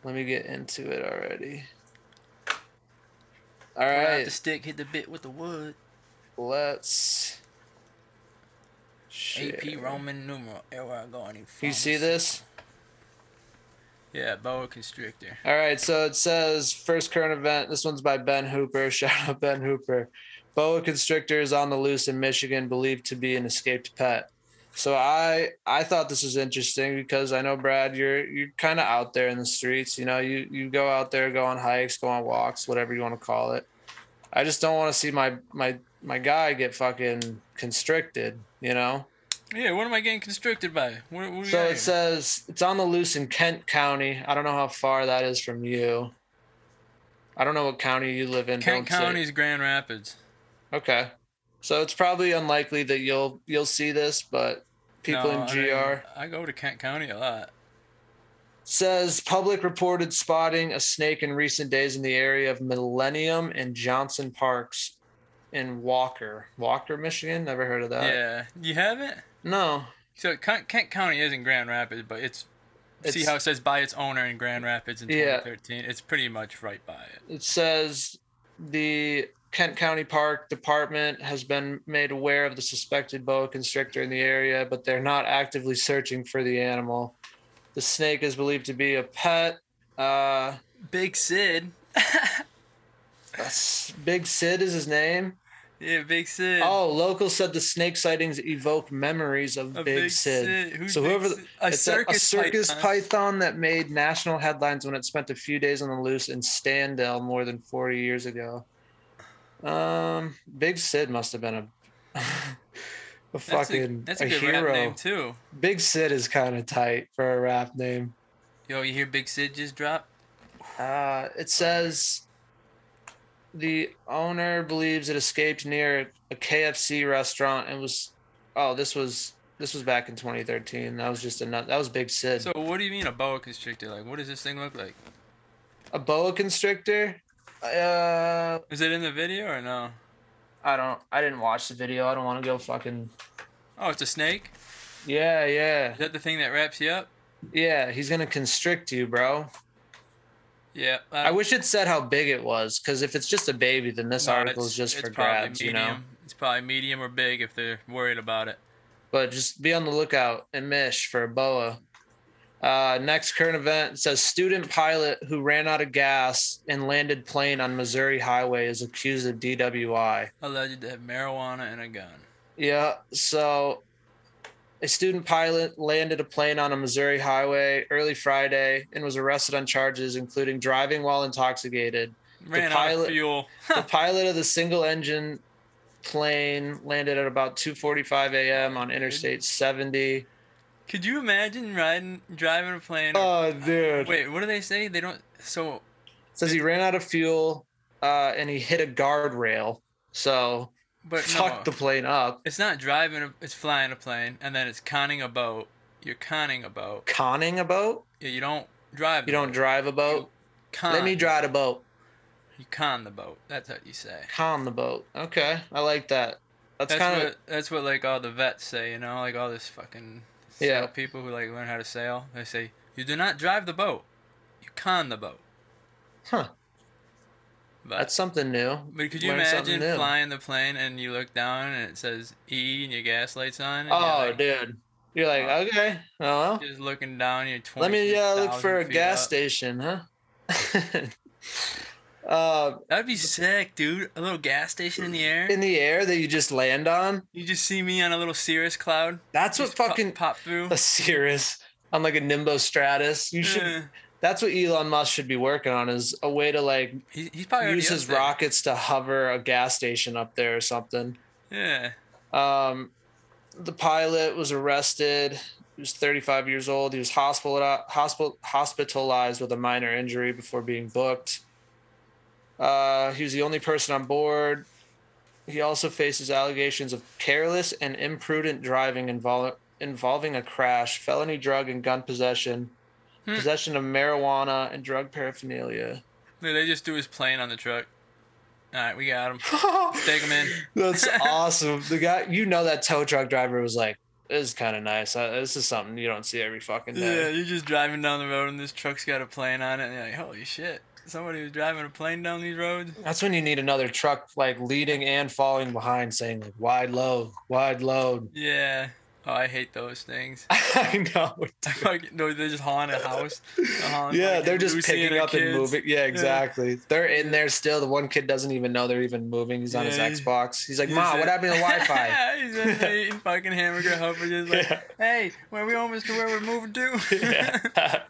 Let me get into it already. All pull right, the stick, hit the bit with the wood. let's. Share. AP Roman numeral. Everywhere I go, I You see this? Yeah, boa constrictor. All right, so it says first current event. This one's by Ben Hooper. Shout out Ben Hooper. Boa constrictor is on the loose in Michigan, believed to be an escaped pet. So I I thought this was interesting because I know Brad, you're you're kind of out there in the streets. You know, you you go out there, go on hikes, go on walks, whatever you want to call it. I just don't want to see my my my guy get fucking constricted. You know. Yeah, what am I getting constricted by? What, what So it says it's on the loose in Kent County. I don't know how far that is from you. I don't know what county you live in. Kent County is Grand Rapids. Okay. So it's probably unlikely that you'll you'll see this, but people No, in GR mean, I go to Kent County a lot. says public reported spotting a snake in recent days in the area of Millennium and Johnson Parks in Walker, Walker, Michigan. Never heard of that. yeah, you haven't? No. So Kent County is in Grand Rapids, but it's, see how it says by its owner in Grand Rapids in Yeah. 2013. It's pretty much right by it. It says the Kent County Park Department has been made aware of the suspected boa constrictor in the area, but they're not actively searching for the animal. The snake is believed to be a pet. Uh, Big Sid. that's- Big Sid is his name. Yeah, Big Sid. Oh, locals said the snake sightings evoke memories of A Big, Sid. Who's So Big whoever, the, Sid? a circus, a circus python. python that made national headlines when it spent a few days on the loose in Standale more than 40 years ago. Um, Big Sid must have been a, a That's fucking a, that's a, a good hero. rap name too. Big Sid is kind of tight for a rap name. Yo, you hear Big Sid just drop? Uh, it says the owner believes it escaped near a KFC restaurant and was. Oh, this was this was back in 2013. That was just a nut. That was Big Sid. So what do you mean a boa constrictor? Like, what does this thing look like? a boa constrictor. Uh, Is it in the video or no? I don't. I didn't watch the video. I don't want to go fucking. Oh, it's a snake. Yeah, yeah, Is that the thing that wraps you up? yeah. He's gonna constrict you, bro. Yeah. I wish it said how big it was, because if it's just a baby, then this no, article is just for grabs, you know. medium. It's probably medium or big if they're worried about it. but just be on the lookout and mish for a boa. Uh, next current event says student pilot who ran out of gas and landed plane on Missouri highway is accused of DWI. Alleged to have marijuana and a gun. Yeah, so a student pilot landed a plane on a Missouri highway early Friday and was arrested on charges including driving while intoxicated. Ran out pilot- of fuel. the pilot of the single engine plane landed at about 2:45 a.m. on Interstate 70. Could you imagine riding, driving a plane? Oh, dude. Wait, what do they say? They don't. So says he ran out of fuel uh, and he hit a guardrail. So But fuck no, the plane up. it's not driving. A, it's flying a plane, and then it's conning a boat. You're conning a boat. Conning a boat? Yeah, you don't drive. You don't boat. drive a boat? Con. Let me drive a boat. You con the boat. That's what you say. Con the boat. Okay, I like that. That's, That's kind of what that's what like all the vets say, you know, like all this fucking Yeah. sail people who like learn how to sail. They say you do not drive the boat, you con the boat. huh. But, That's something new. but could you learn imagine flying the plane and you look down and it says E and your gas lights on? Oh, like, dude. You're like, Oh. okay, well, just looking down. You're twenty. let me uh, look for a gas station, huh? uh, That'd be sick, dude. A little gas station in the air. in the air that you just land on. you just see me on a little Cirrus cloud. That's what just pop- fucking pop, through. a Cirrus on like a Nimbo Stratus. You should. That's what Elon Musk should be working on is a way to like he, he's probably use his rockets to hover a gas station up there or something. Yeah. Um, the pilot was arrested. He was 35 years old. He was hospital, hospital, hospitalized with a minor injury before being booked. Uh, he was the only person on board. He also faces allegations of careless and imprudent driving invol- involving a crash, felony drug and gun possession, Hmm. possession of marijuana, and drug paraphernalia. Dude, they just do his plane on the truck. All right, we got him. Take him in. That's awesome. The guy, you know, that tow truck driver was like, "This is kind of nice. Uh, this is something you don't see every fucking day." Yeah, you're just driving down the road and this truck's got a plane on it, and you're like, holy shit. Somebody was driving a plane down these roads? That's when you need another truck like leading and falling behind, saying like "wide load, wide load." Yeah. Oh, I hate those things. I know. Fucking, no, they're just hauling a house. They're Yeah, fucking they're just picking up and moving. Yeah, exactly. They're in there still. The one kid doesn't even know they're even moving. He's on his Yeah. Xbox. He's like, "Mom, what happened to Wi-Fi?" He's in eating fucking hamburger helper, just like, Yeah. hey, where we almost to where we're moving to?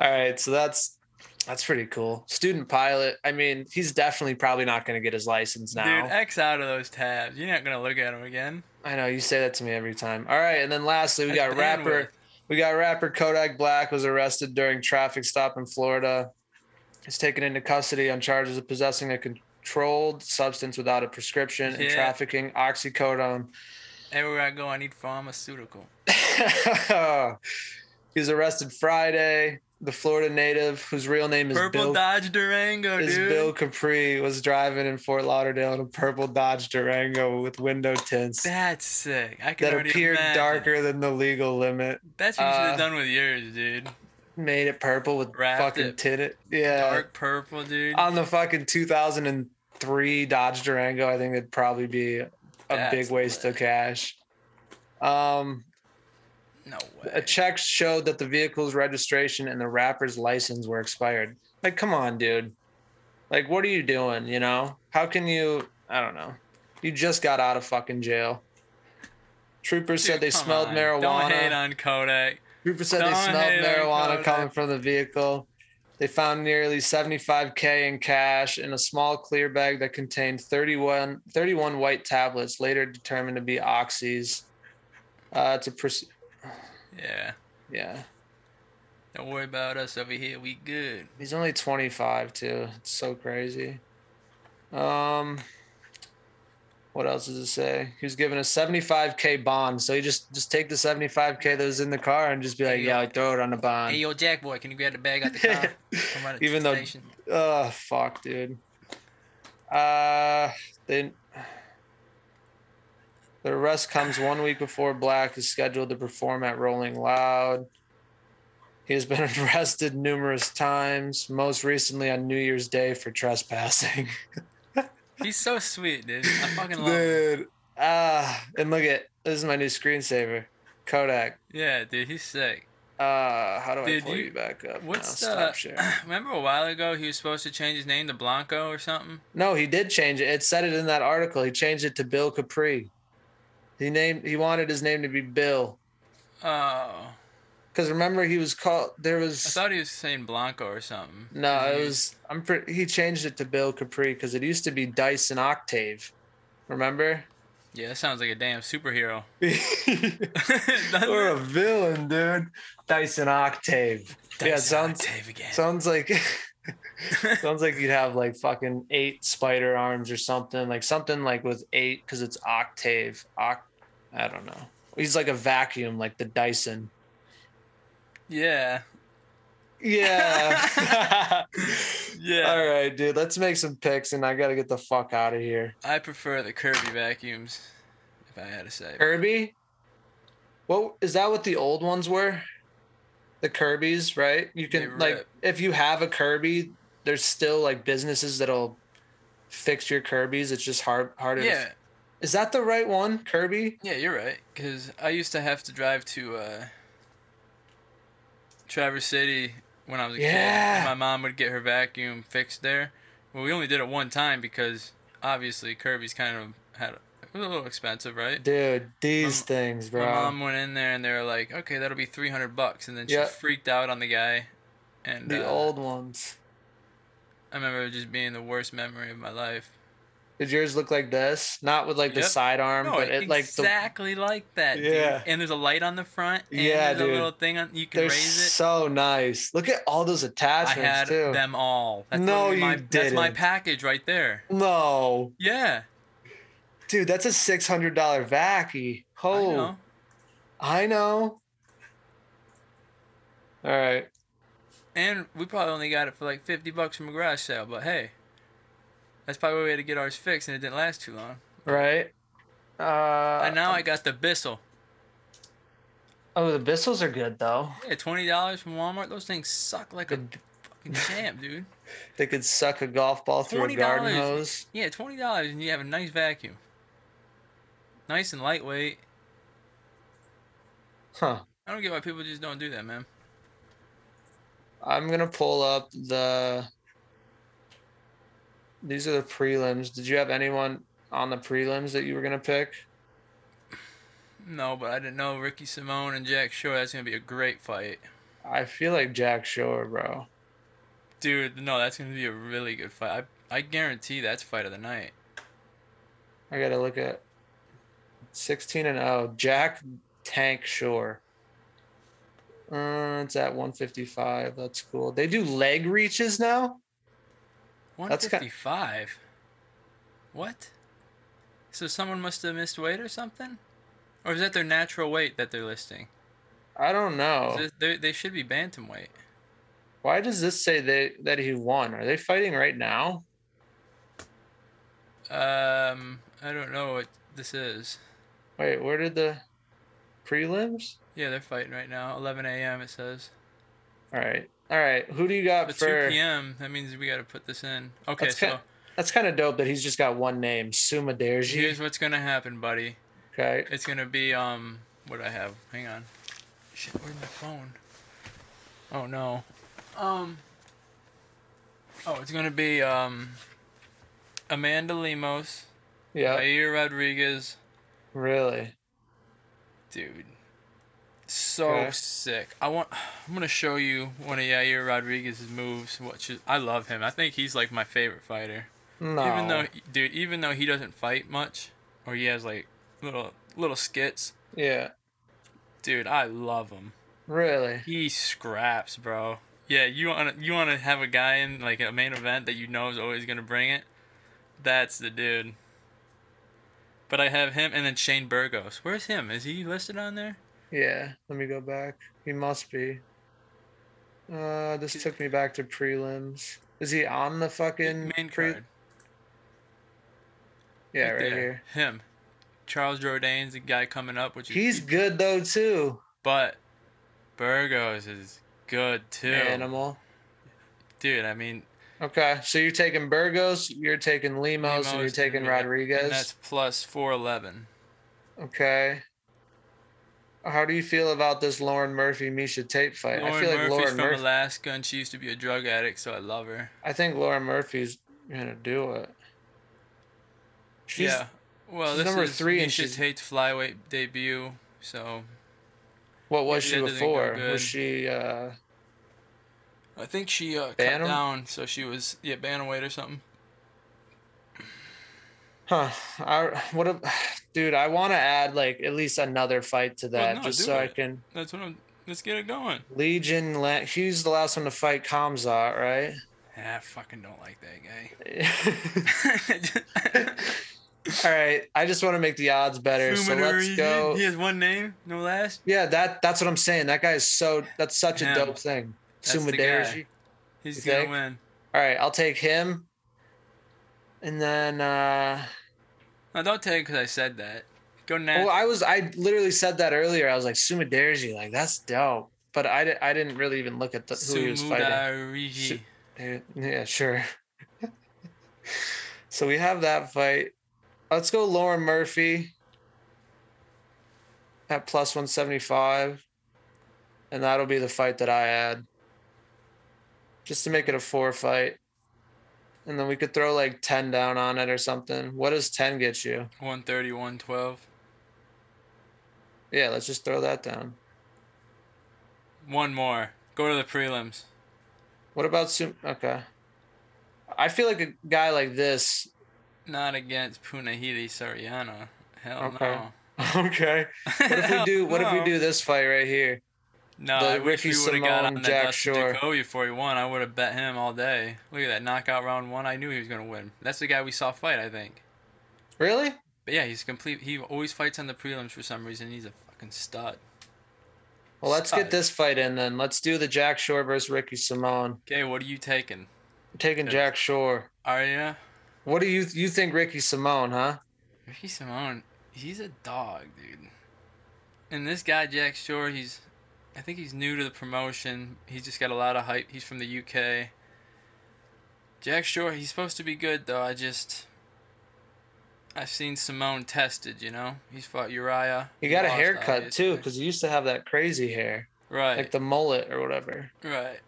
All right, so that's that's pretty cool. Student pilot. I mean, he's definitely probably not going to get his license now. Dude, X out of those tabs. You're not gonna look at them again. I know you say that to me every time. All right, and then lastly, we That's got rapper. bandwidth. We got rapper Kodak Black was arrested during traffic stop in Florida. He's taken into custody on charges of possessing a controlled substance without a prescription and Yeah. trafficking oxycodone. Everywhere I go, I need pharmaceutical. he was arrested Friday. The Florida native, whose real name is Purple Bill, Dodge Durango, is dude. Bill Kapri, was driving in Fort Lauderdale in a purple Dodge Durango with window tints That's sick. I can that appeared imagine. darker than the legal limit. That's what you should Uh, have done with yours, dude. Made it purple with Wrapped fucking it tinted. Yeah. Dark purple, dude. on the fucking 2003 Dodge Durango, I think it'd probably be a That's big waste lit. of cash. Um, no a check showed that the vehicle's registration and the rapper's license were expired. Like, come on, dude. Like, what are you doing? You know, how can you? I don't know. You just got out of fucking jail. Troopers said they smelled on. marijuana. Don't hate on Kodak. Troopers said they Don't smelled marijuana coming from the vehicle. They found nearly 75K in cash in a small clear bag that contained 31, 31 white tablets, later determined to be oxys. Uh, it's a pres- Yeah. yeah. Don't worry about us over here. We good. He's only 25 too. It's so crazy. Um, what else does it say? He was given a 75k bond, so you just just take the 75k that was in the car and just be like, Hey, yeah, yo. I throw it on the bond. Hey, yo, Jack boy, can you grab the bag out the car? Come Even though-. Oh fuck, dude. Uh, then the arrest comes one week before Black is scheduled to perform at Rolling Loud. He has been arrested numerous times, most recently on New Year's Day for trespassing. He's so sweet, dude. I fucking love him. dude, ah, and look at this is my new screensaver, Kodak. Yeah, dude, he's sick. Uh, how do I pull you- you, back up? What's now? the? Stop sharing. Remember a while ago he was supposed to change his name to Blanco or something? No, he did change it. It said it in that article. He changed it to Bill Kapri. He named he wanted his name to be Bill. Oh, Because remember he was called there was. I thought he was saying Blanco or something. no, it was I'm pretty he changed it to Bill Kapri because it used to be Dyson Octave. Remember? Yeah, that sounds like a damn superhero. or a villain, dude. Dyson Octave. yeah, it sounds Octave again. sounds like Sounds like you'd have like fucking eight spider arms or something, like something like with eight because it's octave. Oct- I don't know. He's like a vacuum, like the Dyson. Yeah. Yeah. Yeah. All right, dude. Let's make some picks, and I gotta get the fuck out of here. I prefer the Kirby vacuums, if I had to say. Kirby. What is that? What the old ones were? The Kirby's, right? You can like if you have a Kirby, there's still like businesses that'll fix your Kirby's. It's just hard harder. to- Yeah. Is that the right one, Kirby? Yeah, you're right. Because I used to have to drive to uh, Traverse City when I was a kid. Yeah. And my mom would get her vacuum fixed there. Well, we only did it one time because obviously Kirby's kind of had it was a little expensive, right? Dude, these My- things, bro. My mom went in there and they were like, "Okay, that'll be three hundred bucks," and then she Yeah. freaked out on the guy. And the uh, old ones. I remember it just being the worst memory of my life. Did yours look like this? Not with like the Yep. sidearm, No, but it like the exactly like that. Yeah. Dude. And there's a light on the front. And Yeah, there's dude. a little thing on you can they're raise it. so nice. Look at all those attachments. I had too. them all. That's No, literally you my, That's my package right there. No, Yeah. Dude, that's a six hundred dollar vacuum. I Oh, know. I know. All right. And we probably only got it for like 50 bucks from a garage sale, but hey, that's probably why we had to get ours fixed and it didn't last too long. Right. Uh, and now I got the Bissell. oh, the Bissells are good though. Yeah, $20 from Walmart. Those things suck like a fucking champ, dude. They could suck a golf ball through a $20. garden hose. Yeah, $20 and you have a nice vacuum. Nice and lightweight. Huh. I don't get why people just don't do that, man. I'm gonna pull up the. These are the prelims. Did you have anyone on the prelims that you were gonna pick? No, but I didn't know Ricky Simon and Jack Shore. That's gonna be a great fight, I feel like Jack Shore, bro. dude. No, that's gonna be a really good fight. I I guarantee that's fight of the night. I gotta look at 16 and 0. Jack Tank Shore. Uh, it's at 155. That's cool. They do leg reaches now. One That's fifty five. What? So someone must have missed weight or something, or is that their natural weight that they're listing? I don't know. They they should be bantamweight. Why does this say they that he won? Are they fighting right now? Um, I don't know what this is. Wait, where did the prelims? Yeah, they're fighting right now. 11 a.m. It says. All right. All right. Who do you got But for 2 p.m. That means we got to put this in. Okay, That's so ki- That's kind of dope that he's just got one name, Suma here's what's gonna happen, buddy. Okay. It's gonna be um. What do I have? Hang on. Shit, where's my phone? Oh no. Um. Oh, it's gonna be um. Amanda Lemos, Yeah. Yair Rodriguez, Really. dude. So Okay. sick. I want. I'm gonna show you one of Yair Rodriguez's moves. Which is, I love him. I think he's like my favorite fighter. No. Even though, dude, even though he doesn't fight much, or he has like little little skits, Yeah. dude, I love him. Really. He scraps, bro. Yeah, you want to you want to have a guy in like a main event that you know is always gonna bring it. That's the dude. But I have him and then Shane Burgos. Where's him? Is he listed on there? Yeah. Let me go back. He must be. Uh, this took me back to prelims. Is he on the fucking Main pre- card. Yeah, right there. here. Him. Charles Jourdain's the guy coming up, which is He's good though too. but Burgos is good too. Animal. Dude, I mean, Okay, so you're taking Burgos, you're taking Lemos, and you're taking and- Rodriguez. And that's plus 411. Okay. How do you feel about this Lauren Murphy Miesha Tate fight? Lauren I feel like Murphy's Lauren from Murphy. Alaska and she used to be a drug addict, so I love her. I think Lauren Murphy's gonna do it. She's, yeah. Well, she's this number is three and Miesha she's- Tate's flyweight debut, so What was she that doesn't go before? Was she? uh I think she uh, cut down, so she was yeah bantamweight or something. Huh. I what? A, dude, I want to add like at least another fight to that, no, just so I can. That's what I'm. Let's get it going. Legion. She's the last one to fight Khamzat, right? Yeah, I fucking don't like that guy. All right, I just want to make the odds better. So let's go. He has one name, no last. Yeah, that that's what I'm saying. That guy is so that's such a dope thing. That's the Sumudaerji. guy. He's gonna think? win. All right, I'll take him. And then uh No, don't take it because I said that. Go natural. well, I was I literally said that earlier. I was like Sumudaerji, like that's dope. But I, I didn't really even look at the, who he was fighting. Su- Yeah, Yeah, sure. so we have that fight. Let's go Lauren Murphy at plus 175. And that'll be the fight that I add. Just to make it a four fight. And then we could throw like 10 down on it or something. What does 10 get you? 130, 112. Yeah, let's just throw that down. One more. Go to the prelims. What about Sum? Okay. I feel like a guy like this. Not against Punahele Soriano. Hell Okay. no. Okay. What if we do? What if we do this fight right here? No, The I wish Ricky we would have got on that Dustin Shore. Jacoby before he won. I would have bet him all day. Look at that knockout round one. I knew he was gonna win. That's the guy we saw fight, I think. Really? But yeah, he's complete. He always fights on the prelims for some reason. He's a fucking stud. Well, let's Stud. get this fight in then. Let's do the Jack Shore versus Ricky Simon. Okay, what are you taking? I'm taking Jack Shore. Are you? What do you you think Ricky Simon, huh? Ricky Simon, he's a dog, dude. And this guy, Jack Shore, he's, I think he's new to the promotion. He's just got a lot of hype. He's from the UK. Jack Shore, he's supposed to be good though. I just, I've seen Simon tested. You know, he's fought Urijah. He got a haircut too, because he used to have that crazy hair, right, like the mullet or whatever. right.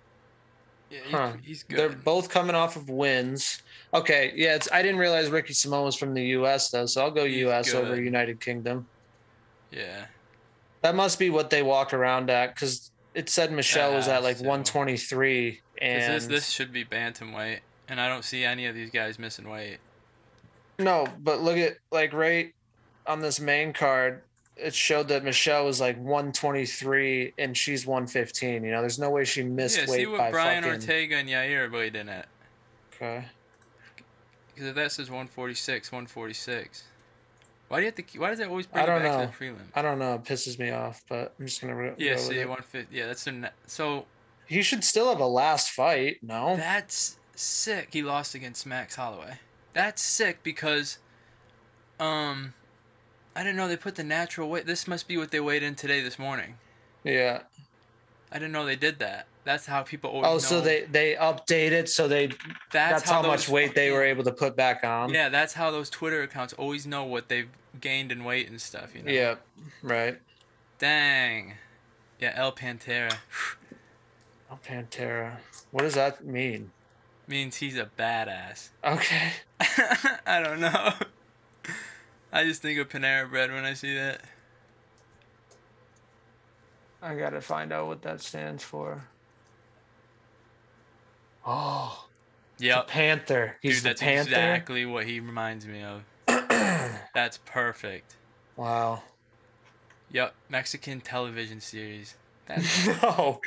Yeah, he's, Huh. he's good. They're both coming off of wins. Okay, yeah, it's I didn't realize Ricky Simon was from the U.S. though, so I'll go He's U.S. over. United Kingdom. yeah, That must be what they walk around at, because it said Michelle was at like so- 123, 'Cause and this this should be bantamweight, and I don't see any of these guys missing weight. No, but look at like right on this main card, it showed that Michelle was like 123 and she's 115. You know, there's no way she missed yeah, weight see by what Brian fucking. Ortega and Yair weighed in at. Okay. Because if that says 146, 146. Why do you have to? keep- Why does it always bring I it don't back know. to the prelim? I don't know. It pisses me off, but I'm just gonna. Re- Yeah, go with see, it. 150. Yeah, that's a. So He should still have a last fight. No. that's sick. He lost against Max Holloway. That's sick because, um, I didn't know they put the natural weight. This must be what they weighed in today this morning. yeah. I didn't know they did that. That's how people always. Oh, so know. they they updated so they That's, that's, how, much weight they were able to put back on. Yeah, that's how those Twitter accounts always know what they've gained in weight and stuff. You know. Yeah. Right. Dang. Yeah, El Pantera. El Pantera. What does that mean? means he's a badass. Okay. I don't know. I just think of Panera Bread when I see that. I gotta find out what that stands for. Oh, yeah, Panther. He's Dude, the that's Panther. exactly what he reminds me of. That's perfect. Wow. Yep. Mexican television series. That's No,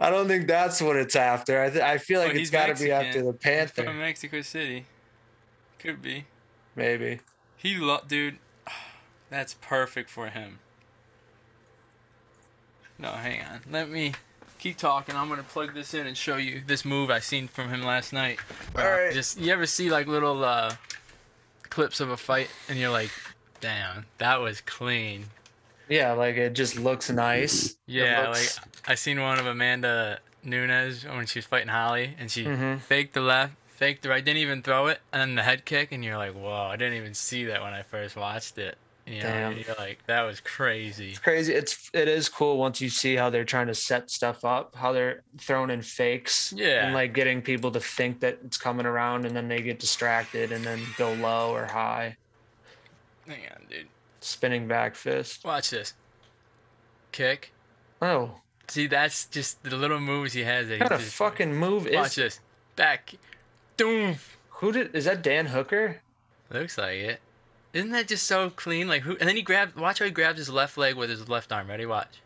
I don't think that's what it's after. I th- I feel like Oh, it's he's got to be after the He's Panther, from Mexico City. Could be. maybe. He lo- dude. That's perfect for him. No, hang on. Let me keep talking. I'm gonna plug this in and show you this move I seen from him last night. Uh, Alright. Just you ever see like little uh, clips of a fight and you're like, damn, that was clean. Yeah, like it just looks nice. Yeah, looks- like I seen one of Amanda Nunes when she was fighting Holly, and she Mhm. faked the left, faked the right, didn't even throw it, and then the head kick, and you're like, whoa, I didn't even see that when I first watched it. You Damn. you're like, that was crazy. It's crazy. It's it is cool once you see how they're trying to set stuff up, how they're throwing in fakes, Yeah. and like getting people to think that it's coming around, and then they get distracted and then go low or high, Hang on, dude. spinning back fist. Watch this. Kick. Oh, See, that's just the little moves he has. That what he kind of just, fucking move Watch is? this. Back. Doom. Who did? Is that Dan Hooker? Looks like it. Isn't that just so clean? Like who? And then he grabs. Watch how he grabs his left leg with his left arm. Ready? Watch.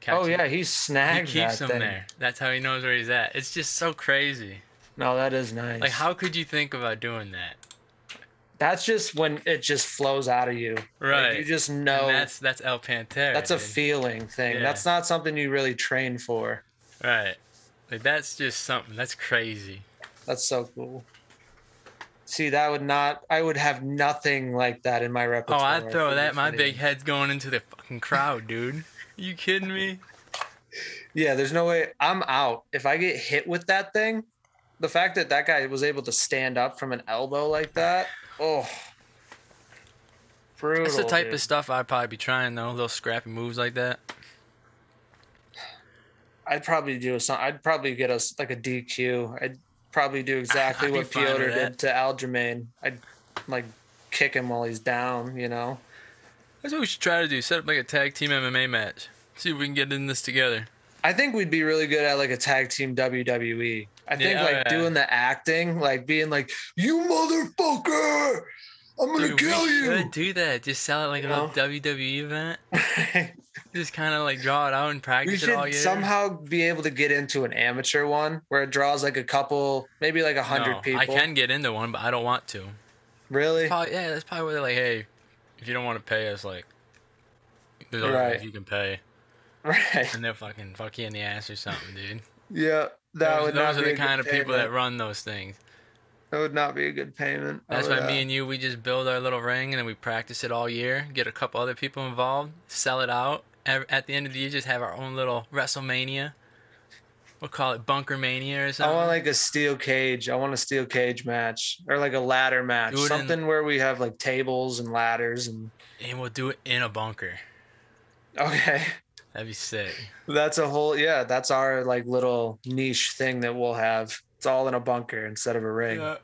catch Oh him. yeah, he he snagged keeps that him thing. there. That's how he knows where he's at. It's just so crazy. No, that is nice. Like, how could you think about doing that? That's just when it just flows out of you. Like, Right. you just And know that's that's El Pantera. that's a dude. feeling thing. Yeah. That's not something you really train for. right. Like that's just something. That's crazy. That's so cool. See, that would not. I would have nothing like that in my oh, repertoire. Oh. I'd throw that. My video. big head's going into the fucking crowd, dude. you kidding me? Yeah, there's no way. I'm out. If I get hit with that thing, the fact that that guy was able to stand up from an elbow like that, oh, brutal. That's the type dude. of stuff I'd probably be trying though. Little scrappy moves like that. I'd probably do some. I'd probably get us like a DQ. I'd probably do exactly I'd what fine Piotr did to Aljamain. I'd like kick him while he's down. You know. That's what we should try to do. Set up like a tag team MMA match. See if we can get in this together. I think we'd be really good at like a tag team WWE. I think Yeah, like yeah. doing the acting, like being like, "You motherfucker, I'm gonna Dude, kill we you." should do that. Just sell it like a You know? little WWE event. Just kind of like draw it out and practice it all should year. somehow be able to get into an amateur one where it draws like a couple, maybe like a hundred No, people. I can get into one, but I don't want to. really. Probably, yeah, that's probably where they're like, hey, if you don't want to pay us, like, there's other Right. ways you can pay, Right. and they'll fucking fuck you in the ass or something, dude. Yeah, that those would those not are the kind of people that run those things. That would not be a good payment. That's why me uh, and you, we just build our little ring and then we practice it all year. Get a couple other people involved, sell it out. Ev- At the end of the year, just have our own little WrestleMania. We'll call it Bunker Mania or something. I want like a steel cage. I want a steel cage match or like a ladder match. Do it in- Something where we have like tables and ladders and and we'll do it in a bunker. okay. That'd be sick. That's a whole yeah, that's our like little niche thing that we'll have. It's all in a bunker instead of a ring. Yeah.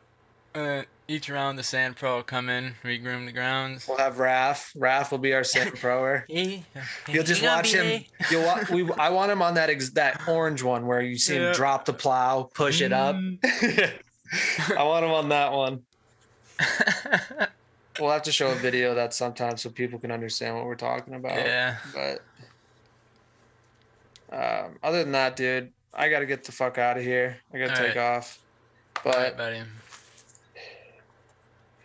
Uh, each round, the Sand Pro will come in, regroom the grounds. We'll have Raph. Raph will be our sand proer. Hey, You'll just watch him. You'll wa- we. I want him on that ex- that orange one where you see Yeah. him drop the plow, push it up. Mm. I want him on that one. We'll have to show a video of that sometime so people can understand what we're talking about. yeah. But um, other than that, dude, I got to get the fuck out of here. I got to All take off. All But right, buddy.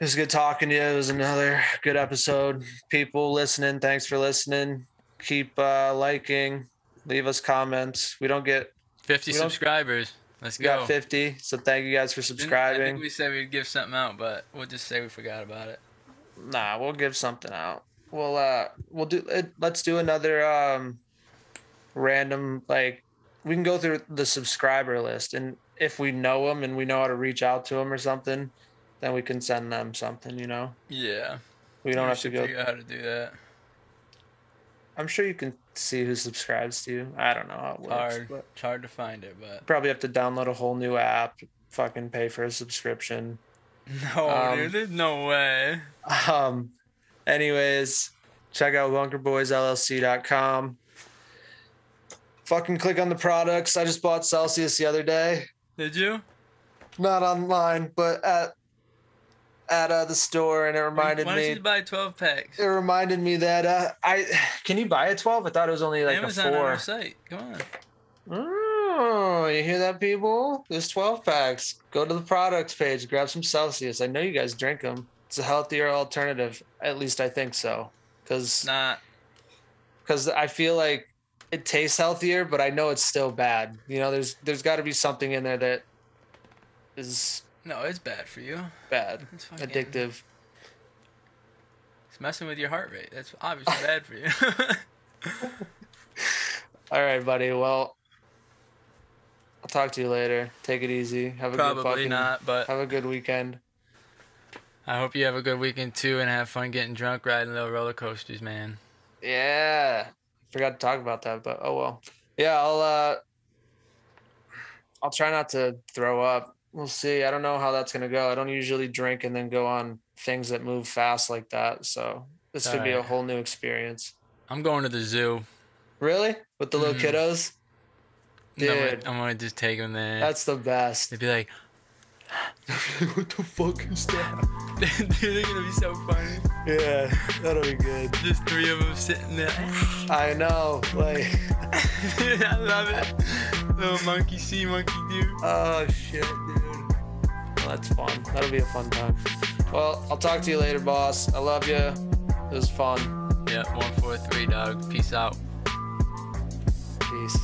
It was good talking to you. It was another good episode. People listening, thanks for listening. Keep uh, liking, leave us comments. We don't get 50 don't- subscribers. Let's we go. got 50, so thank you guys for Didn't- I subscribing. think we said we'd give something out, but we'll just say we forgot about it. Nah, we'll give something out. We'll uh we'll do it let's do another um random like we can go through the subscriber list and if we know them and we know how to reach out to them or something, then we can send them something, you know. Yeah. We don't have to go figure out how to do that. I'm sure you can see who subscribes to you. I don't know how it It's works. hard. But It's hard to find it, but probably have to download a whole new app, fucking pay for a subscription. no, Um, dude, there's no way. Um, anyways, check out bunkerboysllc.com. Fucking click on the products. I just bought Celsius the other day. Did you? Not online, but at at uh, the store, and it reminded me Why don't you buy 12 packs? It reminded me that uh, I can you buy a twelve? I thought it was only like Amazon a on four. our site. Come on. Oh, you hear that, people? There's 12 packs. Go to the products page, grab some Celsius. I know you guys drink them. It's a healthier alternative. At least I think so. Because Nah. because I feel like it tastes healthier, but I know it's still bad. You know, there's there's got to be something in there that is No, it's bad for you. bad, It's fucking addictive. It's messing with your heart rate. That's obviously bad for you. All right, buddy. Well, I'll talk to you later. Take it easy. Have a good Probably fucking, not, but Have a good weekend. I hope you have a good weekend too and have fun getting drunk riding little roller coasters, man. Yeah. Forgot to talk about that, but oh well. Yeah, I'll uh I'll try not to throw up. We'll see. I don't know how that's gonna go. I don't usually drink and then go on things that move fast like that. So this could be a whole new experience. I'm going to the zoo. Really? With the little Mhm. kiddos? I'm gonna, Dude. I'm gonna just take them there. That's the best. They'd be like, what the fuck is that? Dude, they're gonna be so funny. Yeah, that'll be good. Just three of them sitting there. I know, like, I love it. Little monkey see, monkey do. oh shit, dude. That's fun. That'll be a fun time. Well, I'll talk to you later, boss. I love you. It was fun. Yeah, one, four, three, dog. Peace out. Peace.